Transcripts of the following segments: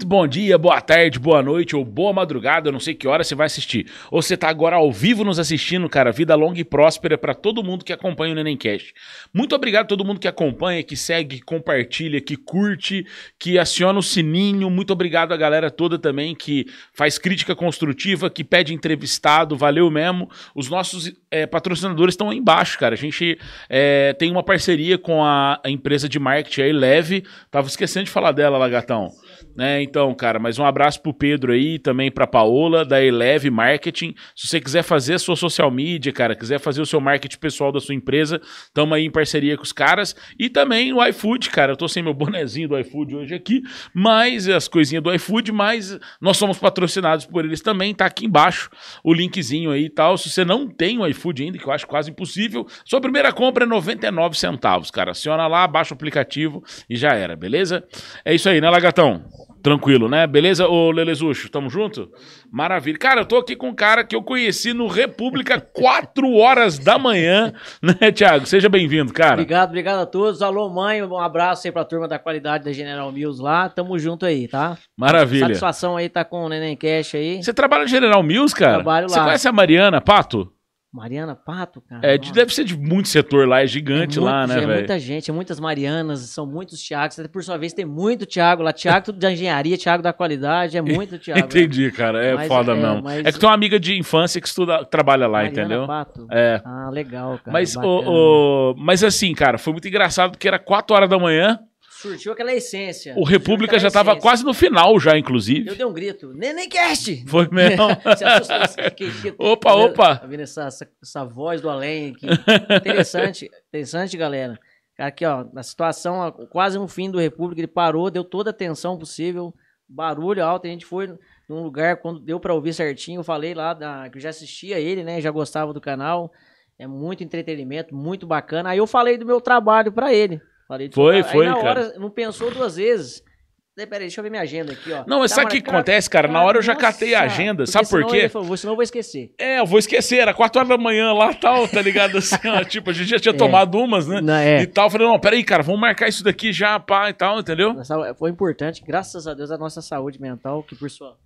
Muito bom dia, boa tarde, boa noite ou boa madrugada, eu não sei que hora você vai assistir. Ou você tá agora ao vivo nos assistindo, cara, vida longa e próspera para todo mundo que acompanha o Nenemcast. Muito obrigado a todo mundo que acompanha, que segue, que compartilha, que curte, que aciona o sininho. Muito obrigado a galera toda também que faz crítica construtiva, que pede entrevistado, valeu mesmo. Os nossos é, patrocinadores estão aí embaixo, cara. A gente é, tem uma parceria com a, a empresa de marketing aí, Leve. Tava esquecendo de falar dela, Lagatão. Né, então, cara, mas um abraço pro Pedro aí, também pra Paola, da Eleve Marketing. Se você quiser fazer a sua social media, cara, quiser fazer o seu marketing pessoal da sua empresa, tamo aí em parceria com os caras. E também o iFood, cara, eu tô sem meu bonezinho do iFood hoje aqui, mas as coisinhas do iFood, mas nós somos patrocinados por eles também, tá aqui embaixo o linkzinho aí e tal. Se você não tem o iFood ainda, que eu acho quase impossível, sua primeira compra é 99 centavos, cara. Aciona lá, baixa o aplicativo e já era, beleza? É isso aí, né, Lagatão? Tranquilo, né? Beleza, ô Lelezucho? Tamo junto? Maravilha. Cara, eu tô aqui com um cara que eu conheci no República 4 horas da manhã, né, Thiago? Seja bem-vindo, cara. Obrigado, obrigado a todos. Alô, mãe, um abraço aí pra turma da qualidade da General Mills lá. Tamo junto aí, tá? Maravilha. Satisfação aí tá com o Neném Cash aí. Você trabalha no General Mills, cara? Trabalho Você lá. conhece a Mariana Pato? Mariana Pato, cara. É, de- deve ser de muito setor lá, é gigante É muito- lá, né, É velho? muita gente, é muitas Marianas, são muitos Thiagos. Até por sua vez tem muito Thiago lá. Thiago tudo da engenharia, Thiago da qualidade, é muito Thiago. Entendi, cara. É Mas, foda é, mesmo. mas- É que tem uma amiga de infância que estuda, trabalha lá, Mariana entendeu? Pato. É. Ah, legal, cara. Mas, o, o- mas assim, cara, foi muito engraçado porque era 4 horas da manhã, Surtiu aquela essência. o República já aquela tava essência. quase no final já, inclusive. Eu dei um grito, Neném Cast! Foi mesmo. Você assustou, Opa, vendo- opa. Tá vendo essa, essa, essa voz do além aqui? Interessante, interessante, galera. Aqui, ó, na situação, quase no fim do República, ele parou, deu toda a atenção possível, barulho alto, a gente foi num lugar, quando deu pra ouvir certinho, eu falei lá da, que eu já assistia ele, né, já gostava do canal, é muito entretenimento, muito bacana. Aí eu falei do meu trabalho pra ele. Falei do Foi, foi, Aí na cara. hora, não pensou duas vezes. Peraí, deixa eu ver minha agenda aqui, ó. Não, mas Tá, sabe o que cara, acontece, cara? Na hora eu já nossa, catei a agenda, sabe por quê? Falou, senão eu vou esquecer. É, eu vou esquecer, era 4 horas da manhã lá tal, tá ligado? Assim, ó, tipo, a gente já tinha É. tomado umas, né? Não, é. E tal. Eu falei, não, peraí, cara, vamos marcar isso daqui já, pá, e tal, entendeu? Foi importante, graças a Deus, a nossa saúde mental, que por sua.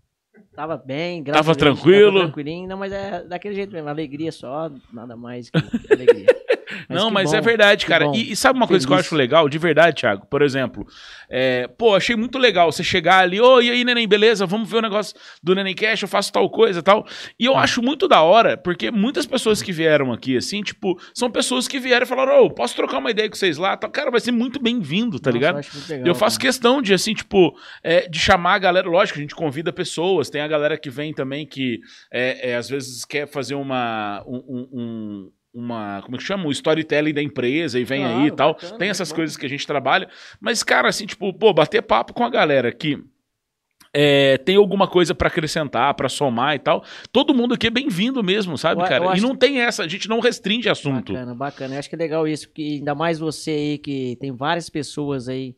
Tava bem, graças Tava a Deus, tranquilo. Tava tranquilinho, não, mas é daquele jeito mesmo, alegria só, nada mais que alegria. não, que mas bom, é verdade, cara. E, e sabe uma coisa que eu Feliz. acho legal, de verdade, Thiago? Por exemplo, é, pô, achei muito legal você chegar ali, ô, e aí, neném, beleza? Vamos ver o negócio do Neném Cash, eu faço tal coisa tal. E eu acho muito da hora, porque muitas pessoas que vieram aqui, assim, tipo, são pessoas que vieram e falaram, ô, posso trocar uma ideia com vocês lá? Tal. Cara, vai ser muito bem-vindo, tá Nossa, ligado? eu acho muito legal, Eu faço cara. questão de, assim, tipo, é, de chamar a galera. Lógico, a gente convida pessoas. Tem a galera que vem também que, é, é, às vezes, quer fazer uma. um- um- um- uma, como é que chama? O storytelling da empresa e vem Claro, aí e tal. bacana, Tem essas coisas que a gente trabalha. Mas, cara, assim, tipo, pô, bater papo com a galera que é, tem alguma coisa pra acrescentar, pra somar e tal. Todo mundo aqui é bem-vindo mesmo, sabe, Eu- eu cara? E acho não tem essa, a gente não restringe assunto. Bacana, bacana. Eu acho que é legal isso, porque ainda mais você aí, que tem várias pessoas aí,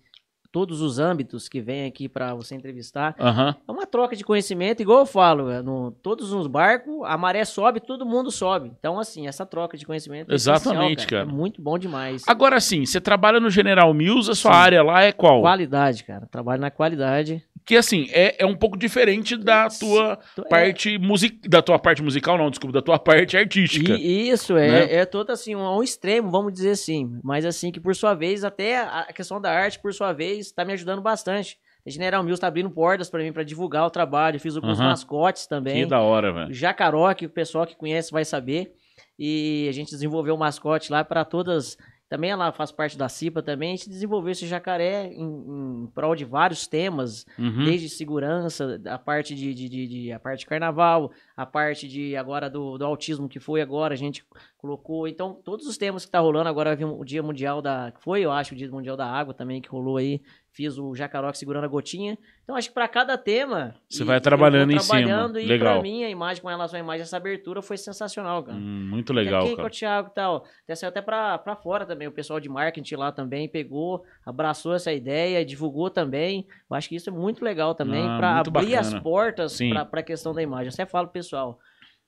todos os âmbitos que vêm aqui pra você entrevistar. Aham. É uma troca de conhecimento, igual eu falo, é, no, todos nos barcos, a maré sobe, todo mundo sobe. Então, assim, essa troca de conhecimento é Exatamente, essencial, cara. É muito bom demais. Agora sim, você trabalha no General Mills, a sua Sim. área lá é qual? Qualidade, cara. Trabalho na qualidade. Que assim, é, é um pouco diferente da tua é- parte musical. Da tua parte musical, não, desculpa, da tua parte artística. E isso, é, né? é todo assim, um, um extremo, vamos dizer assim. Mas assim, que por sua vez, até a questão da arte, por sua vez, tá me ajudando bastante. A General Mills tá abrindo portas pra mim, pra divulgar o trabalho. Fiz alguns Aham. mascotes também. Que da hora, velho. Jacaró, que o pessoal que conhece vai saber. E a gente desenvolveu um mascote lá para todas. Também ela faz parte da CIPA também. A gente desenvolveu esse jacaré em, em prol de vários temas, Uhum. desde segurança, a parte de, de, de- de- a parte de carnaval, a parte de agora do, do autismo que foi agora, a gente colocou. Então, todos os temas que tá rolando, agora vai vir o Dia Mundial da. Foi, eu acho, o Dia Mundial da Água também, que rolou aí. Fiz o jacaró que segurando a gotinha. Então, acho que para cada tema. Você vai trabalhando em cima. trabalhando, E Legal. pra mim, a imagem com relação à imagem, essa abertura foi sensacional, cara. Hum, muito legal, aqui com cara. o Thiago e tal. Até saiu até pra, pra fora também. O pessoal de marketing lá também pegou, abraçou essa ideia, divulgou também. Eu acho que isso é muito legal também Ah, muito abrir as bacana. portas Sim. pra, pra questão da imagem. Eu sempre falo pessoal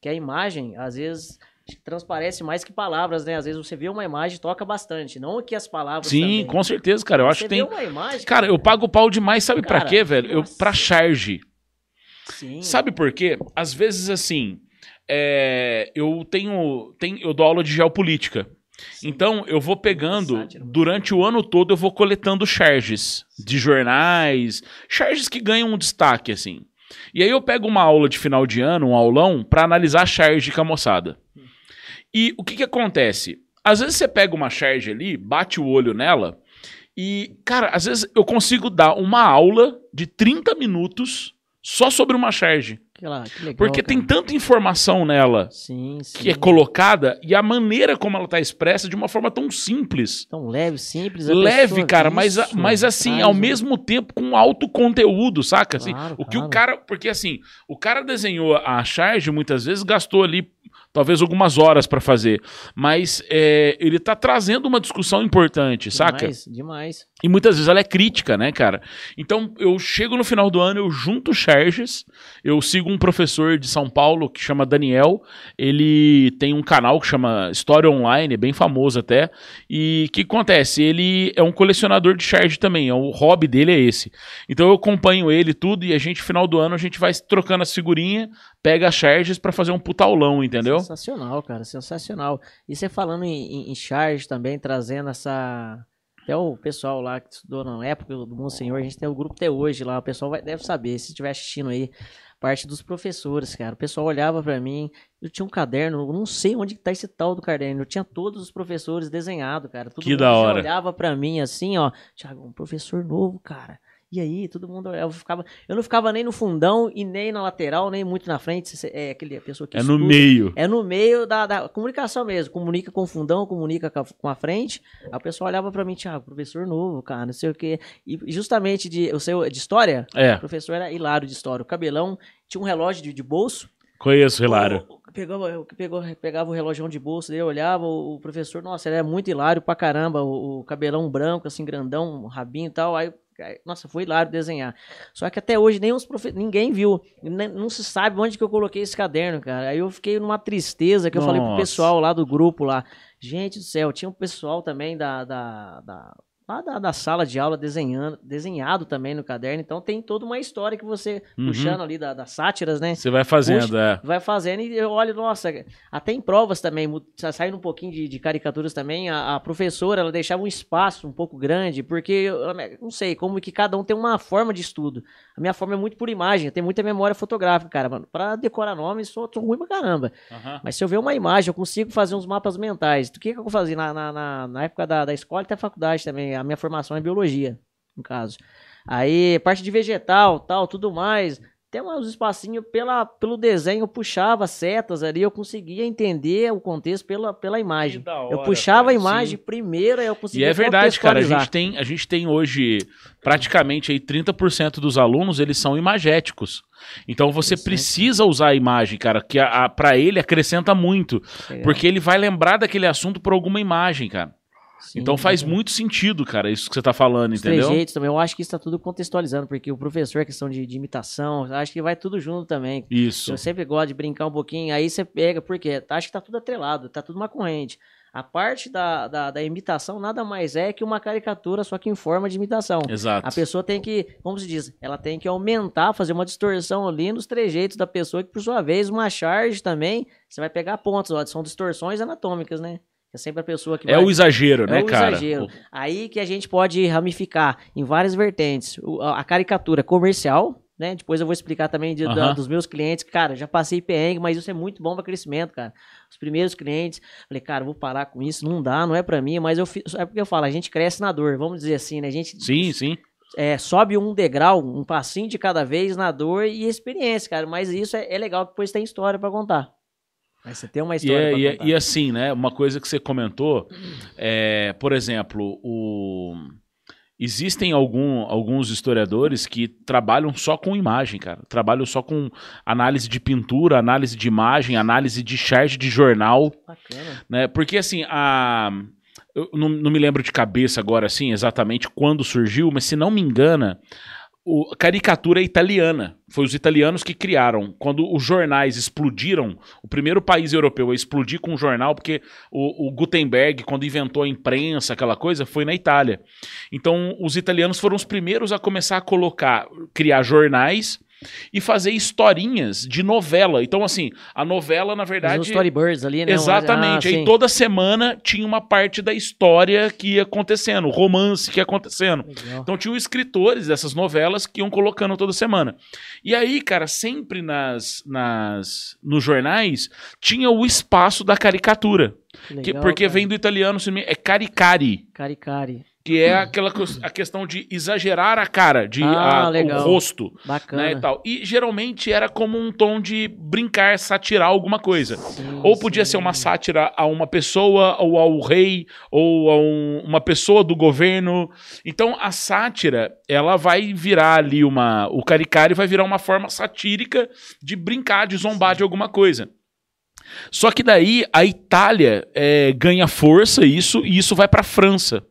que a imagem, às vezes, transparece mais que palavras, né? Às vezes você vê uma imagem toca bastante, não que as palavras Sim, também. com certeza, cara. Eu acho você que tem. vê uma imagem, Cara, eu pago pau demais, sabe pra Cara, quê, velho? Eu, pra charge. Sim, Sabe por quê? Às vezes, assim, é, eu tenho, tenho. Eu dou aula de geopolítica. sim. Então, eu vou pegando, durante o ano todo, eu vou coletando charges de jornais, charges que ganham um destaque, assim. E aí eu pego uma aula de final de ano, um aulão, pra analisar a charge com a moçada. E o que que acontece? Às vezes você pega uma charge ali, bate o olho nela, e, cara, às vezes eu consigo dar uma aula de 30 minutos só sobre uma charge. Que lá- legal, Porque tem cara. tanta informação nela Sim, sim. que é colocada e a maneira como ela tá expressa de uma forma tão simples. Tão leve, simples. Leve, cara, mas, Isso, mas assim, traz ao mesmo tempo com alto conteúdo, saca? Assim, Claro, o que o claro. cara. Porque assim, o cara desenhou a charge muitas vezes, gastou ali talvez algumas horas pra fazer. Mas é, ele tá trazendo uma discussão importante, saca? Demais, demais. E muitas vezes ela é crítica, né, cara? Então eu chego no final do ano, eu junto charges, eu sigo um professor de São Paulo que chama Daniel, ele tem um canal que chama História Online, é bem famoso até, e o que acontece? Ele é um colecionador de charge também, é o hobby dele é esse. Então eu acompanho ele tudo e a gente, final do ano, a gente vai trocando as figurinhas, pega as charges pra fazer um putaulão, entendeu? Sensacional, cara, sensacional. E você falando em, em, em também, trazendo essa. Até o pessoal lá que estudou na época do Monsenhor, a gente tem o grupo até hoje lá, o pessoal vai, deve saber, se estiver assistindo aí, parte dos professores, cara. O pessoal olhava pra mim, eu tinha um caderno, eu não sei onde que tá esse tal do caderno, eu tinha todos os professores desenhados, cara. Todo Que da hora. olhava pra mim assim, ó, Thiago, um professor novo, cara. E aí, todo mundo, eu ficava, eu não ficava nem no fundão e nem na lateral, nem muito na frente, é aquele pessoa que É no estuda. meio. É no meio da, da comunicação mesmo. Comunica com o fundão, comunica com a, com a frente. Aí o pessoal olhava pra mim, Thiago, professor novo, cara, não sei o quê. E justamente de, o seu, de história, É, o professor era hilário de história. O cabelão tinha um relógio de, de bolso. conheço, Hilário. O- o- Pegava, pegou, pegava o relógio de bolso dele, olhava, o, professor, nossa, ele é muito hilário pra caramba. O, o cabelão branco, assim, grandão, um rabinho e tal. Aí, nossa, foi hilário desenhar. Só que até hoje nem os profe... ninguém viu. Nem- não se sabe onde que eu coloquei esse caderno, cara. Aí eu fiquei numa tristeza que eu falei pro Nossa. pessoal lá do grupo lá. Gente do céu, tinha um pessoal também da. da, da lá da, da sala de aula desenhando, desenhado também no caderno. Então tem toda uma história que você, Uhum. puxando ali da- das sátiras, né? Você vai fazendo, é. vai fazendo e eu olho, nossa, até em provas também, saindo um pouquinho de, de caricaturas também, a, a professora, ela deixava um espaço um pouco grande, porque, eu eu não sei, como que cada um tem uma forma de estudo. A minha forma é muito por imagem, eu tenho muita memória fotográfica, cara, mano, pra decorar nomes, sou, sou ruim pra caramba. Aham. Mas se eu ver uma imagem, eu consigo fazer uns mapas mentais. O que, que eu fazia na, na, na, na época da, da escola e até faculdade também? A minha formação é biologia, no caso. Aí, parte de vegetal, tal, tudo mais. Tem uns espacinhos pela, pelo desenho, eu puxava setas ali, eu conseguia entender o contexto pela, pela imagem. Da eu hora, puxava cara, a imagem sim. primeiro, aí eu E conseguia é verdade, cara. A gente tem, a gente tem hoje praticamente aí 30% dos alunos, eles são imagéticos. Então você precisa usar a imagem, cara, que para ele acrescenta muito, Legal. porque ele vai lembrar daquele assunto por alguma imagem, cara. Sim, então faz muito sentido, cara, isso que você tá falando, Os entendeu? trejeitos também, eu acho que isso tá tudo contextualizando, porque o professor, questão de, de imitação, acho que vai tudo junto também. Isso. Eu sempre gosto de brincar um pouquinho, aí você pega, porque acho que tá tudo atrelado, tá tudo uma corrente. A parte da, da, da imitação nada mais é que uma caricatura, só que em forma de imitação. Exato. A pessoa tem que, como se diz, ela tem que aumentar, fazer uma distorção ali nos trejeitos da pessoa, que por sua vez, uma charge também, você vai pegar pontos, ó, são distorções anatômicas, né? É sempre a pessoa que É vai... o exagero, É né, o cara? exagero. Aí que a gente pode ramificar em várias vertentes. O- a caricatura comercial, né? Depois eu vou explicar também de- da- dos meus clientes. Cara, já passei perrengue, mas isso é muito bom para crescimento, cara. Os primeiros clientes, falei, cara, vou parar com isso, não dá, não é para mim, mas eu fiz, é porque eu falo, a gente cresce na dor, vamos dizer assim, né? A gente Sim, sim. é, sobe um degrau, um passinho de cada vez na dor e experiência, cara. Mas isso é, é legal, depois tem história para contar. Você tem uma E, história é- e é- contar. e assim, né? Uma coisa que você comentou, é, por exemplo, o... existem algum, alguns historiadores que trabalham só com imagem, cara. Trabalham só com análise de pintura, análise de imagem, análise de charge de jornal, Bacana. né? Porque assim, a. Eu não, não me lembro de cabeça agora, assim, exatamente quando surgiu, mas se não me engana, o, caricatura italiana. Foi os italianos que criaram. Quando os jornais explodiram, o primeiro país europeu a explodir com um jornal, porque o, o Gutenberg, quando inventou a imprensa, aquela coisa, foi na Itália. Então, os italianos foram os primeiros a começar a colocar, criar jornais e fazer historinhas de novela. Então, assim, a novela, na verdade. Os storyboards ali, né? Exatamente. Ah, Aí toda semana tinha uma parte da história que ia acontecendo, o romance que ia acontecendo. Legal. Então tinham escritores dessas novelas que iam colocando toda semana. E aí, cara, sempre nas, nas nos jornais tinha o espaço da caricatura. Legal, que, porque cara. vem do italiano, é caricari. Caricari que é aquela a questão de exagerar a cara, de ah, a, o rosto, Bacana. né, e tal. E geralmente era como um tom de brincar, satirar alguma coisa. Sim, ou podia sim. ser uma sátira a uma pessoa, ou ao rei, ou a um, uma pessoa do governo. Então a sátira, ela vai virar ali uma, o caricário vai virar uma forma satírica de brincar, de zombar sim. de alguma coisa. Só que daí a Itália é, ganha força isso e isso vai para a França.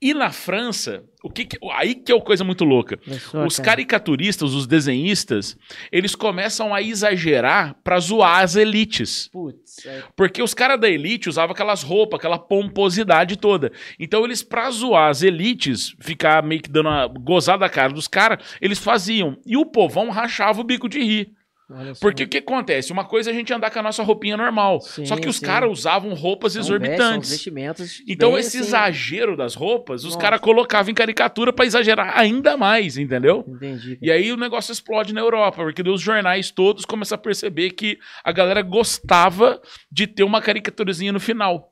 E na França, o que, que aí que é uma coisa muito louca. os caricaturistas, os desenhistas, eles começam a exagerar para zoar as elites. Putz, é... Porque os caras da elite usavam aquelas roupas, aquela pomposidade toda. Então eles para zoar as elites, ficar meio que dando uma gozada a cara dos caras, eles faziam. E o povão rachava o bico de rir. Porque o que acontece? Uma coisa é a gente andar com a nossa roupinha normal. Sim, só que os caras usavam roupas são exorbitantes. Vestimentos então, esse assim... exagero das roupas, os caras colocavam em caricatura para exagerar ainda mais, entendeu? Entendi. E aí o negócio explode na Europa, porque os jornais todos começam a perceber que a galera gostava de ter uma caricaturazinha no final.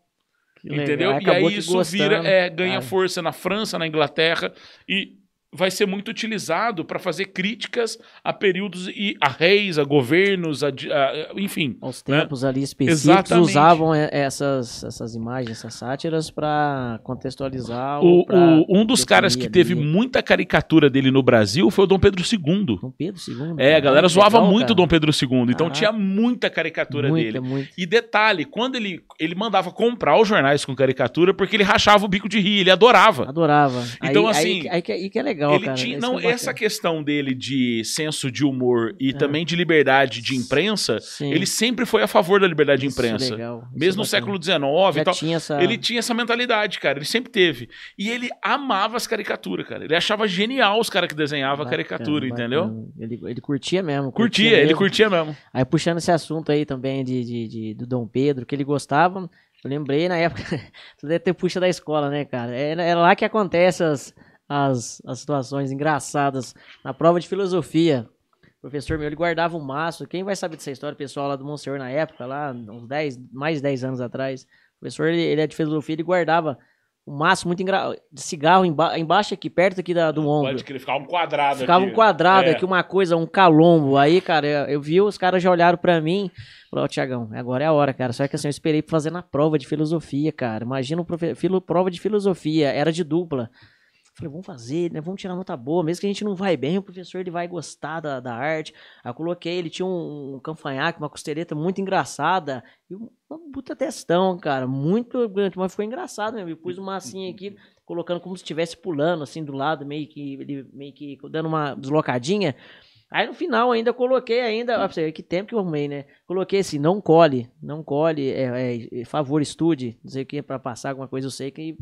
Que entendeu? Legal. E aí isso vira, é, ganha cara. força na França, na Inglaterra e vai ser muito utilizado para fazer críticas a períodos e a reis, a governos, a, a enfim. Os né? tempos né? ali específicos Exatamente. usavam essas, essas imagens, essas sátiras para contextualizar. O, o, um dos caras que ali. teve muita caricatura dele no Brasil foi o Dom Pedro II. Dom Pedro II? É, a galera zoava legal, muito o Dom Pedro II, então tinha muita caricatura muita, dele. Muita. E detalhe, quando ele, ele mandava comprar os jornais com caricatura, porque ele rachava o bico de rir, ele adorava. Adorava. Então, aí, assim. Aí, aí, aí que é legal legal, ele cara. Tinha, não, essa questão dele de senso de humor e é. também de liberdade de imprensa, Sim. ele sempre foi a favor da liberdade de imprensa. Isso legal. Isso Mesmo no século XIX e tal. Tinha essa... Ele tinha essa mentalidade, cara. Ele sempre teve. E ele amava as caricaturas, cara. Ele achava genial os caras que desenhavam bacana, caricatura, bacana. entendeu? Ele, ele curtia mesmo. Curtia, curtia ele curtia mesmo. Aí puxando esse assunto aí também de, de, de, do Dom Pedro, que ele gostava. Eu lembrei na época, tu deve ter puxa da escola, né, cara? É, é lá que acontece as, as, as situações engraçadas. Na prova de filosofia, o professor meu, ele guardava um maço. Quem vai saber dessa história, o pessoal lá do Monsenhor na época, lá, uns 10, mais de 10 anos atrás. O professor, ele, ele é de filosofia, ele guardava um maço muito engra... de cigarro emba... embaixo aqui, perto aqui da, do ombro. Pode que ele ficava um quadrado Ficava aqui. um quadrado é. aqui, uma coisa, um calombo. Aí, cara, eu, eu vi, os caras já olharam para mim. Falaram, ó, Tiagão, agora é a hora, cara. Só que assim, eu esperei pra fazer na prova de filosofia, cara. Imagina um profe... Filo... prova de filosofia, era de dupla. Falei, vamos fazer, né? Vamos tirar nota boa. Mesmo que a gente não vai bem, o professor ele vai gostar da, da arte. Aí eu coloquei, ele tinha um, um canfanhaque, uma costeleta muito engraçada. E uma puta testão, cara. Muito grande, mas ficou engraçado mesmo. Eu pus uma massinha aqui, colocando como se estivesse pulando, assim, do lado, meio que, ele, meio que dando uma deslocadinha. Aí no final ainda coloquei ainda, ó, que tempo que eu arrumei, né? Coloquei assim, não cole, não cole, é, é, favor estude, não sei o que, pra passar alguma coisa, eu sei que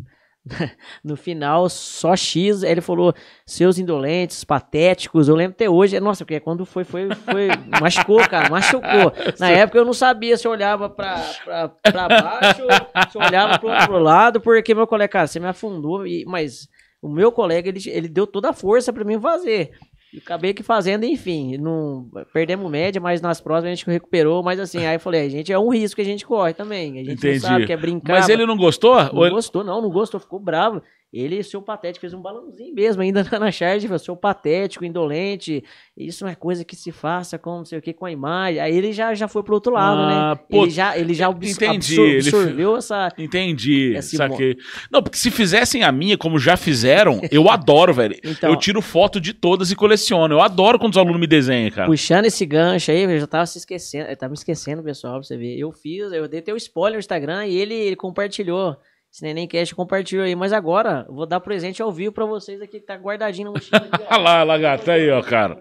no final, só X, ele falou, seus indolentes, patéticos, eu lembro até hoje, nossa, porque quando foi, foi, foi, machucou, cara, machucou. Na época eu não sabia se eu olhava pra, pra, pra baixo, se eu olhava pro outro lado, porque meu colega, cara, você me afundou, e, mas o meu colega, ele, ele deu toda a força para mim fazer. E acabei que fazendo, enfim, não perdemos média, mas nas próximas a gente recuperou, mas assim, aí eu falei, a gente é um risco que a gente corre também. A gente Entendi. não sabe que é brincar. Mas ele não gostou? Não gostou, não, não gostou, ficou bravo. Ele, seu patético, fez um balãozinho mesmo, ainda na charge, falou, seu patético, indolente, isso não é coisa que se faça com não sei o que, com a imagem. Aí ele já, já foi pro outro lado, né? ah, né? Pô, ele já, ele já entendi, absorveu ele... essa... Entendi, saquei. Não, porque se fizessem a minha, como já fizeram, eu adoro, velho. Então, eu tiro foto de todas e coleciono. Eu adoro quando os alunos me desenham, cara. Puxando esse gancho aí, eu já tava se esquecendo, eu tava me esquecendo, pessoal, pra você ver. Eu fiz, eu dei teu spoiler no Instagram e ele, ele compartilhou. Esse Neném Cash compartilhou aí. Mas agora, vou dar presente ao vivo pra vocês aqui, que tá guardadinho na mochila. Olha lá, lagarto, aí, ó, cara.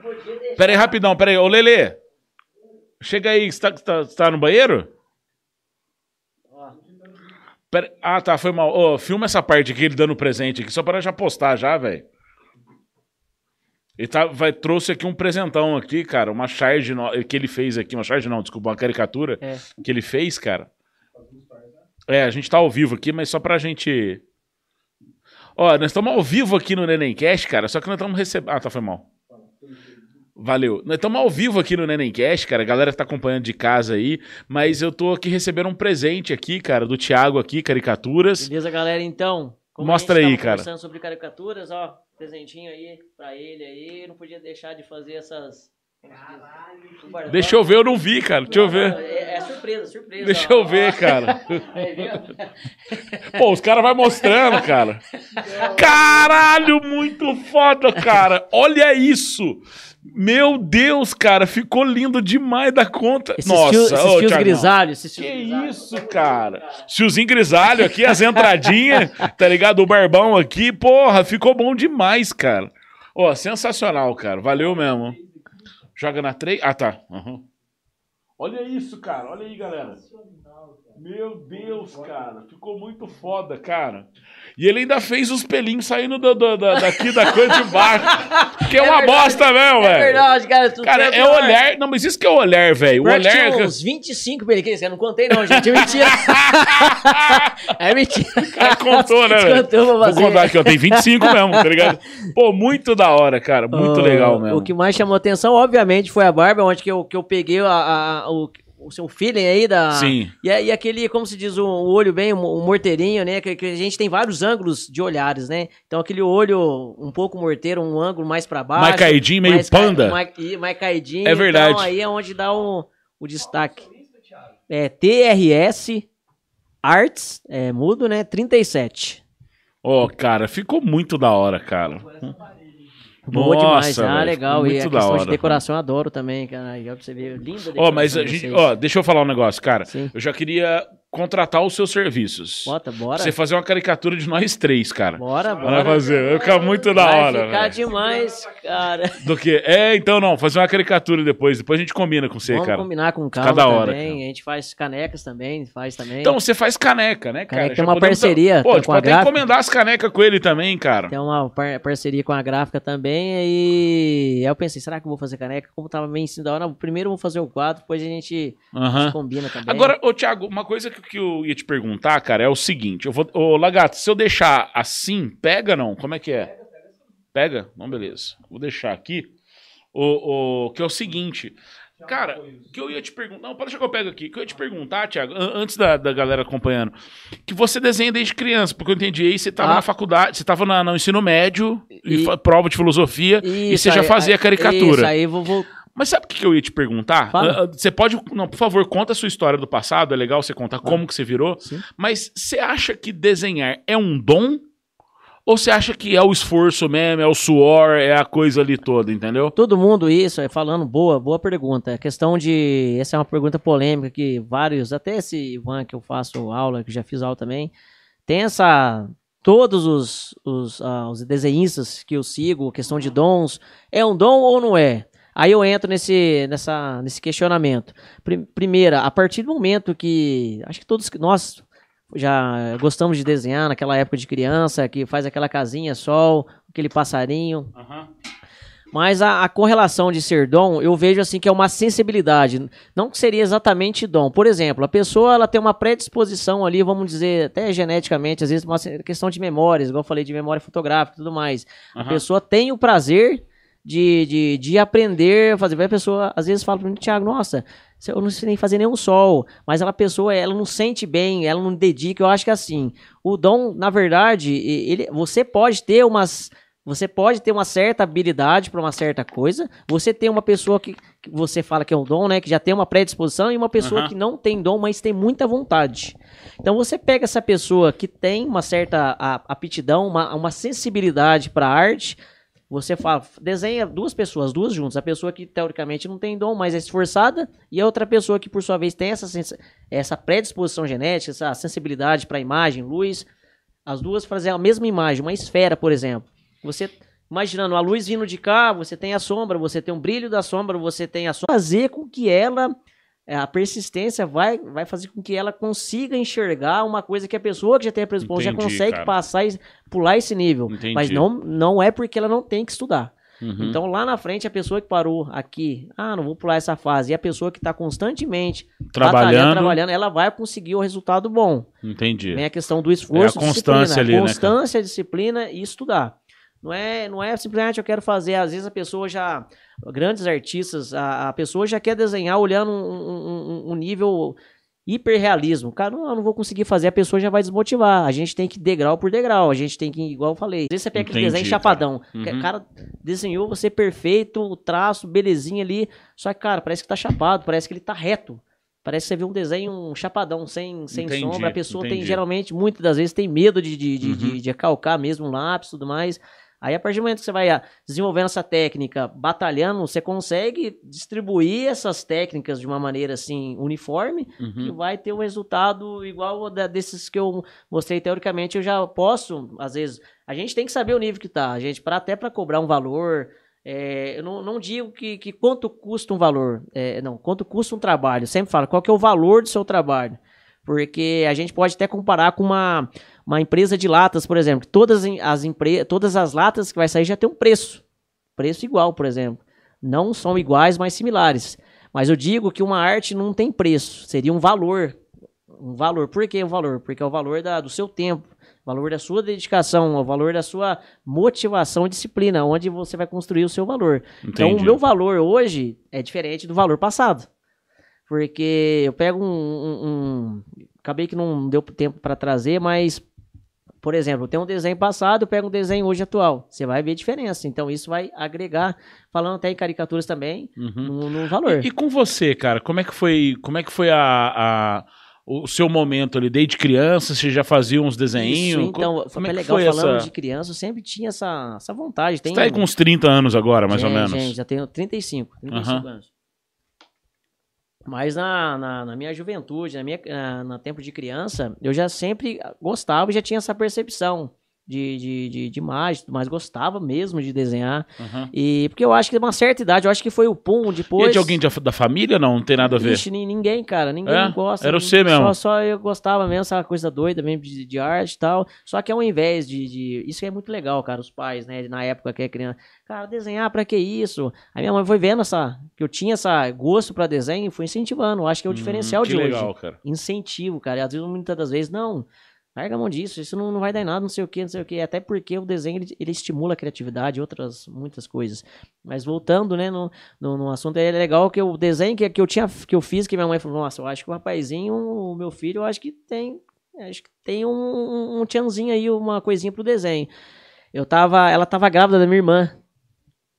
Pera aí, rapidão, pera aí. Ô, Lelê. Chega aí, você tá, tá, tá no banheiro? Pera- Ah, tá, foi mal. Ô, filma essa parte aqui, ele dando presente aqui, só para já postar já, velho. Ele tá, vai, trouxe aqui um presentão aqui, cara, uma charge no- que ele fez aqui, uma charge não, desculpa, uma caricatura É. que ele fez, cara. É, a gente tá ao vivo aqui, mas só pra gente... Ó, nós estamos ao vivo aqui no Nenemcast, cara, só que nós estamos recebendo... Ah, tá, foi mal. Valeu. Nós estamos ao vivo aqui no Nenemcast, cara. A galera que tá acompanhando de casa aí. Mas eu tô aqui recebendo um presente aqui, cara, do Thiago aqui, caricaturas. Beleza, galera? Então, como Mostra a gente aí, tava cara. conversando sobre caricaturas, ó, presentinho aí pra ele aí. Não podia deixar de fazer essas. Caralho. Deixa eu ver, eu não vi, cara. Deixa eu ver. É, é surpresa, surpresa. Deixa ó, eu ver, cara. Pô, os caras vão mostrando, cara. Caralho, muito foda, cara. Olha isso. Meu Deus, cara, ficou lindo demais da conta. Esses Nossa, fios, esses ô, fios grisalhos, esses fios Que grisalhos. isso, cara? Tiozinho grisalho aqui, as entradinhas, tá ligado? O barbão aqui, porra, ficou bom demais, cara. Ó, sensacional, cara. Valeu mesmo. Joga na 3. Ah, tá. Uhum. Olha isso, cara. Olha aí, galera. Meu Deus, cara. Ficou muito foda, cara. E ele ainda fez os pelinhos saindo do, do- da- daqui da coisa de baixo. Que é, É uma verdade. bosta mesmo, É velho. verdade, cara. tu Cara, é pior. olhar. Não, mas isso que é olhar, velho. O olhar. tinha uns 25 peliquinhos, eu não contei não, gente, é mentira. é mentira. O cara contou, né, velho? Vou contar aqui, ó. Tem 25 mesmo, tá ligado? Pô, muito da hora, cara. Muito Ah, legal mesmo. O que mais chamou atenção, obviamente, foi a barba, onde que eu, que eu peguei a, a- o, o seu feeling aí da. Sim. E, a- e aquele, como se diz, o, o olho bem, um, um morteirinho, né? Que, que a gente tem vários ângulos de olhares, né? Então aquele olho um pouco morteiro, um ângulo mais pra baixo. Mais caidinho, meio mais ca- panda. mais, e mais caidinho. É verdade. Então aí é onde dá o, o destaque. É TRS Arts, é mudo, né? 37. Ó, cara, ficou muito da hora, cara. Boa Nossa, demais. Ah, velho, legal. E a questão hora. de decoração eu adoro também, cara. Ó, pra você ver, linda Ó, mas a gente, ó, deixa eu falar um negócio, cara. Sim. Eu já queria contratar os seus serviços. Bota, bora. Pra você fazer uma caricatura de nós três, cara. Bora, Vai bora. fazer, vai ficar muito da Vai hora. ficar velho. demais, cara. Do que? É, então não, fazer uma caricatura depois. Depois a gente combina com você, Vamos cara. combinar com calma da hora, também. cara. A gente faz canecas também, faz também. Então você faz caneca, né, cara? Caneca é uma podemos- parceria Pô, com a gente a pode gráfica. encomendar as canecas com ele também, cara. Tem uma par- parceria com a gráfica também. E aí eu pensei, será que eu vou fazer caneca? Como tava meio em cima da hora, primeiro eu vou fazer o quadro, depois a gente Aham. combina também. Agora, ô Thiago, uma coisa que, que eu ia te perguntar, cara, é o seguinte. Eu vou, ô Lagato, se eu deixar assim, pega não? Como é que é? Pega? Não, beleza. Vou deixar aqui. O, o, que é o seguinte. Cara, que eu ia te perguntar. Não, pode deixar que eu pego aqui. Que eu ia te perguntar, Thiago, an- antes da, da galera acompanhando, que você desenha desde criança, porque eu entendi aí, você tava Ah. na faculdade, você tava na- no ensino médio, e, E- prova de filosofia, e Isso, você já fazia aí- caricatura. Isso, aí vou, vou Mas sabe o que eu ia te perguntar? Fala. Ah, ah, Você pode. Não, por favor, conta a sua história do passado. É legal você contar como que você virou. Sim. Mas você acha que desenhar é um dom? Ou você acha que é o esforço mesmo, é o suor, é a coisa ali toda, entendeu? Todo mundo isso, é falando boa, boa pergunta. A questão de. Essa é uma pergunta polêmica que vários, até esse Ivan que eu faço aula, que já fiz aula também, tem essa. Todos os, os, ah, os desenhistas que eu sigo, questão de dons, é um dom ou não é? Aí eu entro nesse, nessa, nesse questionamento. Pri- Primeira, a partir do momento que. Acho que todos nós já gostamos de desenhar naquela época de criança, que faz aquela casinha, sol, aquele passarinho, mas a, a correlação de ser dom, eu vejo assim que é uma sensibilidade. Não que seria exatamente dom. Por exemplo, a pessoa ela tem uma predisposição ali, vamos dizer, até geneticamente, às vezes uma questão de memórias, igual eu falei, de memória fotográfica e tudo mais. A Aham. pessoa tem o prazer de, de, de aprender a fazer. A pessoa às vezes fala pra mim, Thiago, nossa, eu não sei nem fazer nenhum sol. Mas ela pessoa, ela não sente bem, ela não dedica. Eu acho que assim, o dom, na verdade, ele, você pode ter umas. Você pode ter uma certa habilidade para uma certa coisa. Você tem uma pessoa que, que você fala que é um dom, né? Que já tem uma predisposição, e uma pessoa Aham. que não tem dom, mas tem muita vontade. Então você pega essa pessoa que tem uma certa a- aptidão, uma, uma sensibilidade para arte. Você fala, desenha duas pessoas, duas juntas. A pessoa que teoricamente não tem dom, mas é esforçada, e a outra pessoa que por sua vez tem essa, essa predisposição genética, essa sensibilidade para imagem, luz. as duas fazem a mesma imagem, uma esfera, por exemplo. Você imaginando a luz vindo de cá, você tem a sombra, você tem o brilho da sombra, você tem a sombra. Fazer com que ela, a persistência vai, vai fazer com que ela consiga enxergar uma coisa que a pessoa que já tem a predisposição já consegue cara. passar e pular esse nível. Entendi. Mas não, não é porque ela não tem que estudar. Uhum. Então lá na frente a pessoa que parou aqui, ah, não vou pular essa fase, e a pessoa que está constantemente trabalhando, trabalhando, ela vai conseguir o resultado bom. Entendi. Vem a questão do esforço, é a constância ali, né, constância, né, disciplina e estudar. Não é, não é simplesmente eu quero fazer. Às vezes a pessoa já. Grandes artistas, a, a pessoa já quer desenhar olhando um, um, um nível hiperrealismo. Cara, não, eu não vou conseguir fazer, a pessoa já vai desmotivar. A gente tem que degrau por degrau, a gente tem que, igual eu falei. Às vezes você pega aquele desenho chapadão. Uhum. O cara desenhou você perfeito, o traço, belezinha ali. Só que, cara, parece que tá chapado, parece que ele tá reto. Parece que você vê um desenho, um chapadão, sem, sem entendi, sombra. A pessoa entendi. tem, geralmente, muitas das vezes, tem medo de, de, de, uhum. de, de calcar mesmo um lápis e tudo mais. Aí, a partir do momento que você vai ah, desenvolvendo essa técnica, batalhando, você consegue distribuir essas técnicas de uma maneira assim uniforme uhum. e vai ter um resultado igual da, desses que eu mostrei teoricamente. Eu já posso, às vezes, a gente tem que saber o nível que tá, a gente, para até para cobrar um valor. É, eu não, não digo que, que, quanto custa um valor, é, não, quanto custa um trabalho. Eu sempre falo qual que é o valor do seu trabalho. Porque a gente pode até comparar com uma, uma empresa de latas, por exemplo. Todas as, empre... todas as latas que vai sair já tem um preço. Preço igual, por exemplo. Não são iguais, mas similares. Mas eu digo que uma arte não tem preço. Seria um valor. Um valor. Por que um valor? Porque é o valor da, do seu tempo. O valor da sua dedicação, o valor da sua motivação e disciplina, onde você vai construir o seu valor. Entendi. Então, o meu valor hoje é diferente do valor passado. Porque eu pego um, um, um acabei que não deu tempo para trazer, mas por exemplo, tem um desenho passado, eu pego um desenho hoje atual. Você vai ver a diferença. Então, isso vai agregar, falando até em caricaturas também, uhum. no, no, valor. E, e, com você, cara, como é que foi, como é que foi a, a o seu momento ali, desde criança, você já fazia uns desenhos? então, foi é legal, foi falando essa... de criança, eu sempre tinha essa, essa vontade. Tem... Você tá aí com uns 30 anos agora, mais gente, ou menos? Gente, já tenho 35, 35 uhum. anos. Mas na, na, na, minha juventude, na minha na, na tempo de criança, eu já sempre gostava e já tinha essa percepção de, de, de, de imagem, mas gostava mesmo de desenhar. Uhum. E porque eu acho que uma certa idade, eu acho que foi o pum depois. E é de alguém de, da família não? Não tem nada a ver? Ixi, ninguém, cara, ninguém é? gosta. Era você mesmo. Só, só eu gostava mesmo, essa coisa doida mesmo de, de arte e tal. Só que ao invés de, de. Isso é muito legal, cara, os pais, né? Na época que é criança. Cara, desenhar pra que isso? Aí minha mãe foi vendo essa. Que eu tinha essa gosto pra desenho e foi incentivando. Eu acho que é o hum, diferencial de legal, hoje. Cara. Incentivo, cara. E às vezes, muitas das vezes, não. Larga a mão disso, isso não, não vai dar em nada, não sei o que, não sei o que. Até porque o desenho ele, ele estimula a criatividade outras muitas coisas. Mas voltando, né, no, no, no, assunto, é legal que o desenho que, que eu tinha, que eu fiz, que minha mãe falou, nossa, eu acho que o rapazinho, o meu filho, eu acho que tem. Acho que tem um, um, um tchanzinho aí, uma coisinha pro desenho. Eu tava. Ela tava grávida da minha irmã.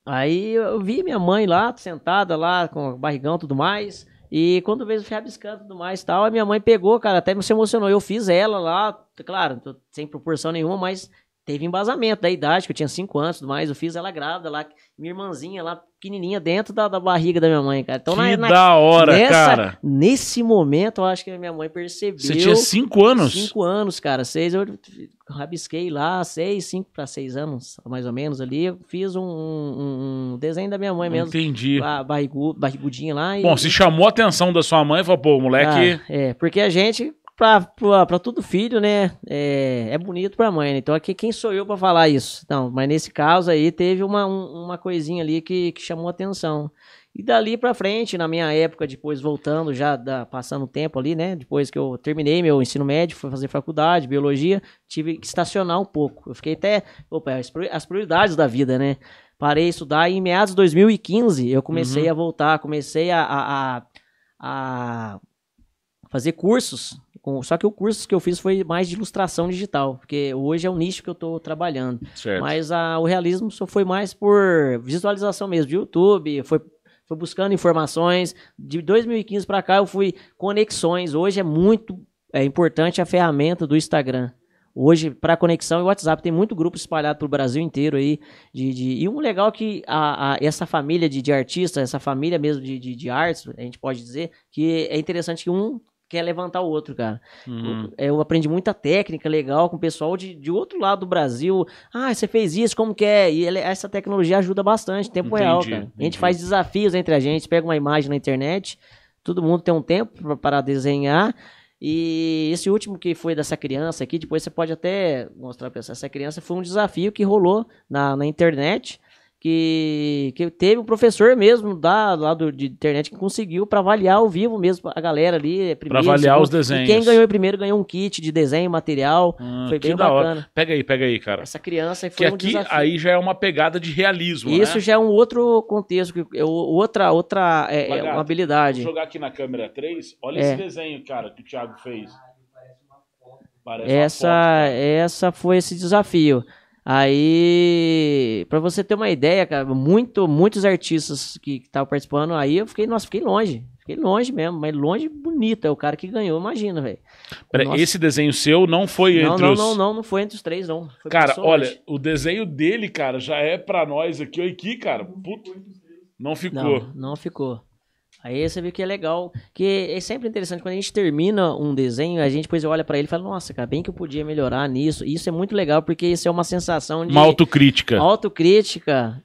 Aí eu vi minha mãe lá, sentada lá, com o barrigão e tudo mais. E quando veio o rabiscando e tudo mais tal, a minha mãe pegou, cara, até se emocionou. Eu fiz ela lá, claro, sem proporção nenhuma, mas teve embasamento da idade, que eu tinha 5 anos e tudo mais. Eu fiz ela grávida lá, minha irmãzinha lá, pequenininha, dentro da, da barriga da minha mãe, cara. Então, que na, da hora, nessa, cara. Nesse momento, eu acho que a minha mãe percebeu. Você tinha 5 anos? 5 anos, cara. 6, eu rabisquei lá, 6, 5 para 6 anos, mais ou menos ali. Eu fiz um, um, um, desenho da minha mãe mesmo. Entendi. Barrigu, barrigudinha lá. Bom, e, se chamou a atenção da sua mãe, falou, pô, moleque... Ah, é, porque a gente pra, pra, pra todo filho, né? É, é bonito pra mãe, né? Então aqui quem sou eu pra falar isso? Não, mas nesse caso aí teve uma, um, uma coisinha ali que, que chamou atenção. E dali pra frente, na minha época, depois voltando, já da, passando o tempo ali, né? Depois que eu terminei meu ensino médio, fui fazer faculdade, biologia, tive que estacionar um pouco. Eu fiquei até. Opa, as prioridades da vida, né? Parei de estudar e em meados de 2015 eu comecei uhum. a voltar, comecei a, a, a, a fazer cursos com, só que o curso que eu fiz foi mais de ilustração digital, porque hoje é o nicho que eu estou trabalhando. Certo. Mas a, o realismo só foi mais por visualização mesmo, de YouTube, foi, foi buscando informações. De 2015 para cá eu fui conexões. Hoje é muito é importante a ferramenta do Instagram. Hoje, para conexão e WhatsApp, tem muito grupo espalhado pelo Brasil inteiro aí. De, de, e um legal que a, a essa família de, de artistas, essa família mesmo de, de, de artes, a gente pode dizer, que é interessante que um quer levantar o outro, cara. Uhum. Eu, eu aprendi muita técnica legal com o pessoal de, de outro lado do Brasil. Ah, você fez isso, como que é? E ele- essa tecnologia ajuda bastante, tempo real, Entendi, cara. A entendi. gente faz desafios entre a gente, pega uma imagem na internet, todo mundo tem um tempo para desenhar. E esse último que foi dessa criança aqui, depois você pode até mostrar essa essa criança, foi um desafio que rolou na, na internet, que, que teve um professor mesmo da, lá do, de internet que conseguiu para avaliar ao vivo mesmo a galera ali. Pra avaliar os desenhos. E quem ganhou primeiro ganhou um kit de desenho, material. Ah, foi que bem da hora. bacana. Pega aí, pega aí, cara. Essa criança Que foi um aqui desafio. aí já é uma pegada de realismo, Isso né? já é um outro contexto, que- é outra, outra é, é Lagarto, uma Vou habilidade. jogar aqui na câmera 3. Olha É. esse desenho, cara, que o Thiago fez. Parece uma Essa, foto, essa foi esse desafio. Aí, pra você ter uma ideia, cara, muito, muitos artistas que estavam participando, aí eu fiquei, nossa, fiquei longe. Fiquei longe mesmo, mas longe bonito. É o cara que ganhou, imagina, velho. Esse desenho seu não foi Não, entre não, os... não, não, não foi entre os três, não. Foi Cara, olha, o desenho dele, cara, já é pra nós aqui, aqui, cara. Puto, não ficou. Não, não ficou. Aí você vê que é legal, que é sempre interessante quando a gente termina um desenho, a gente depois olha pra ele e fala, nossa, cara, bem que eu podia melhorar nisso. Isso é muito legal porque isso é uma sensação de Uma autocrítica. autocrítica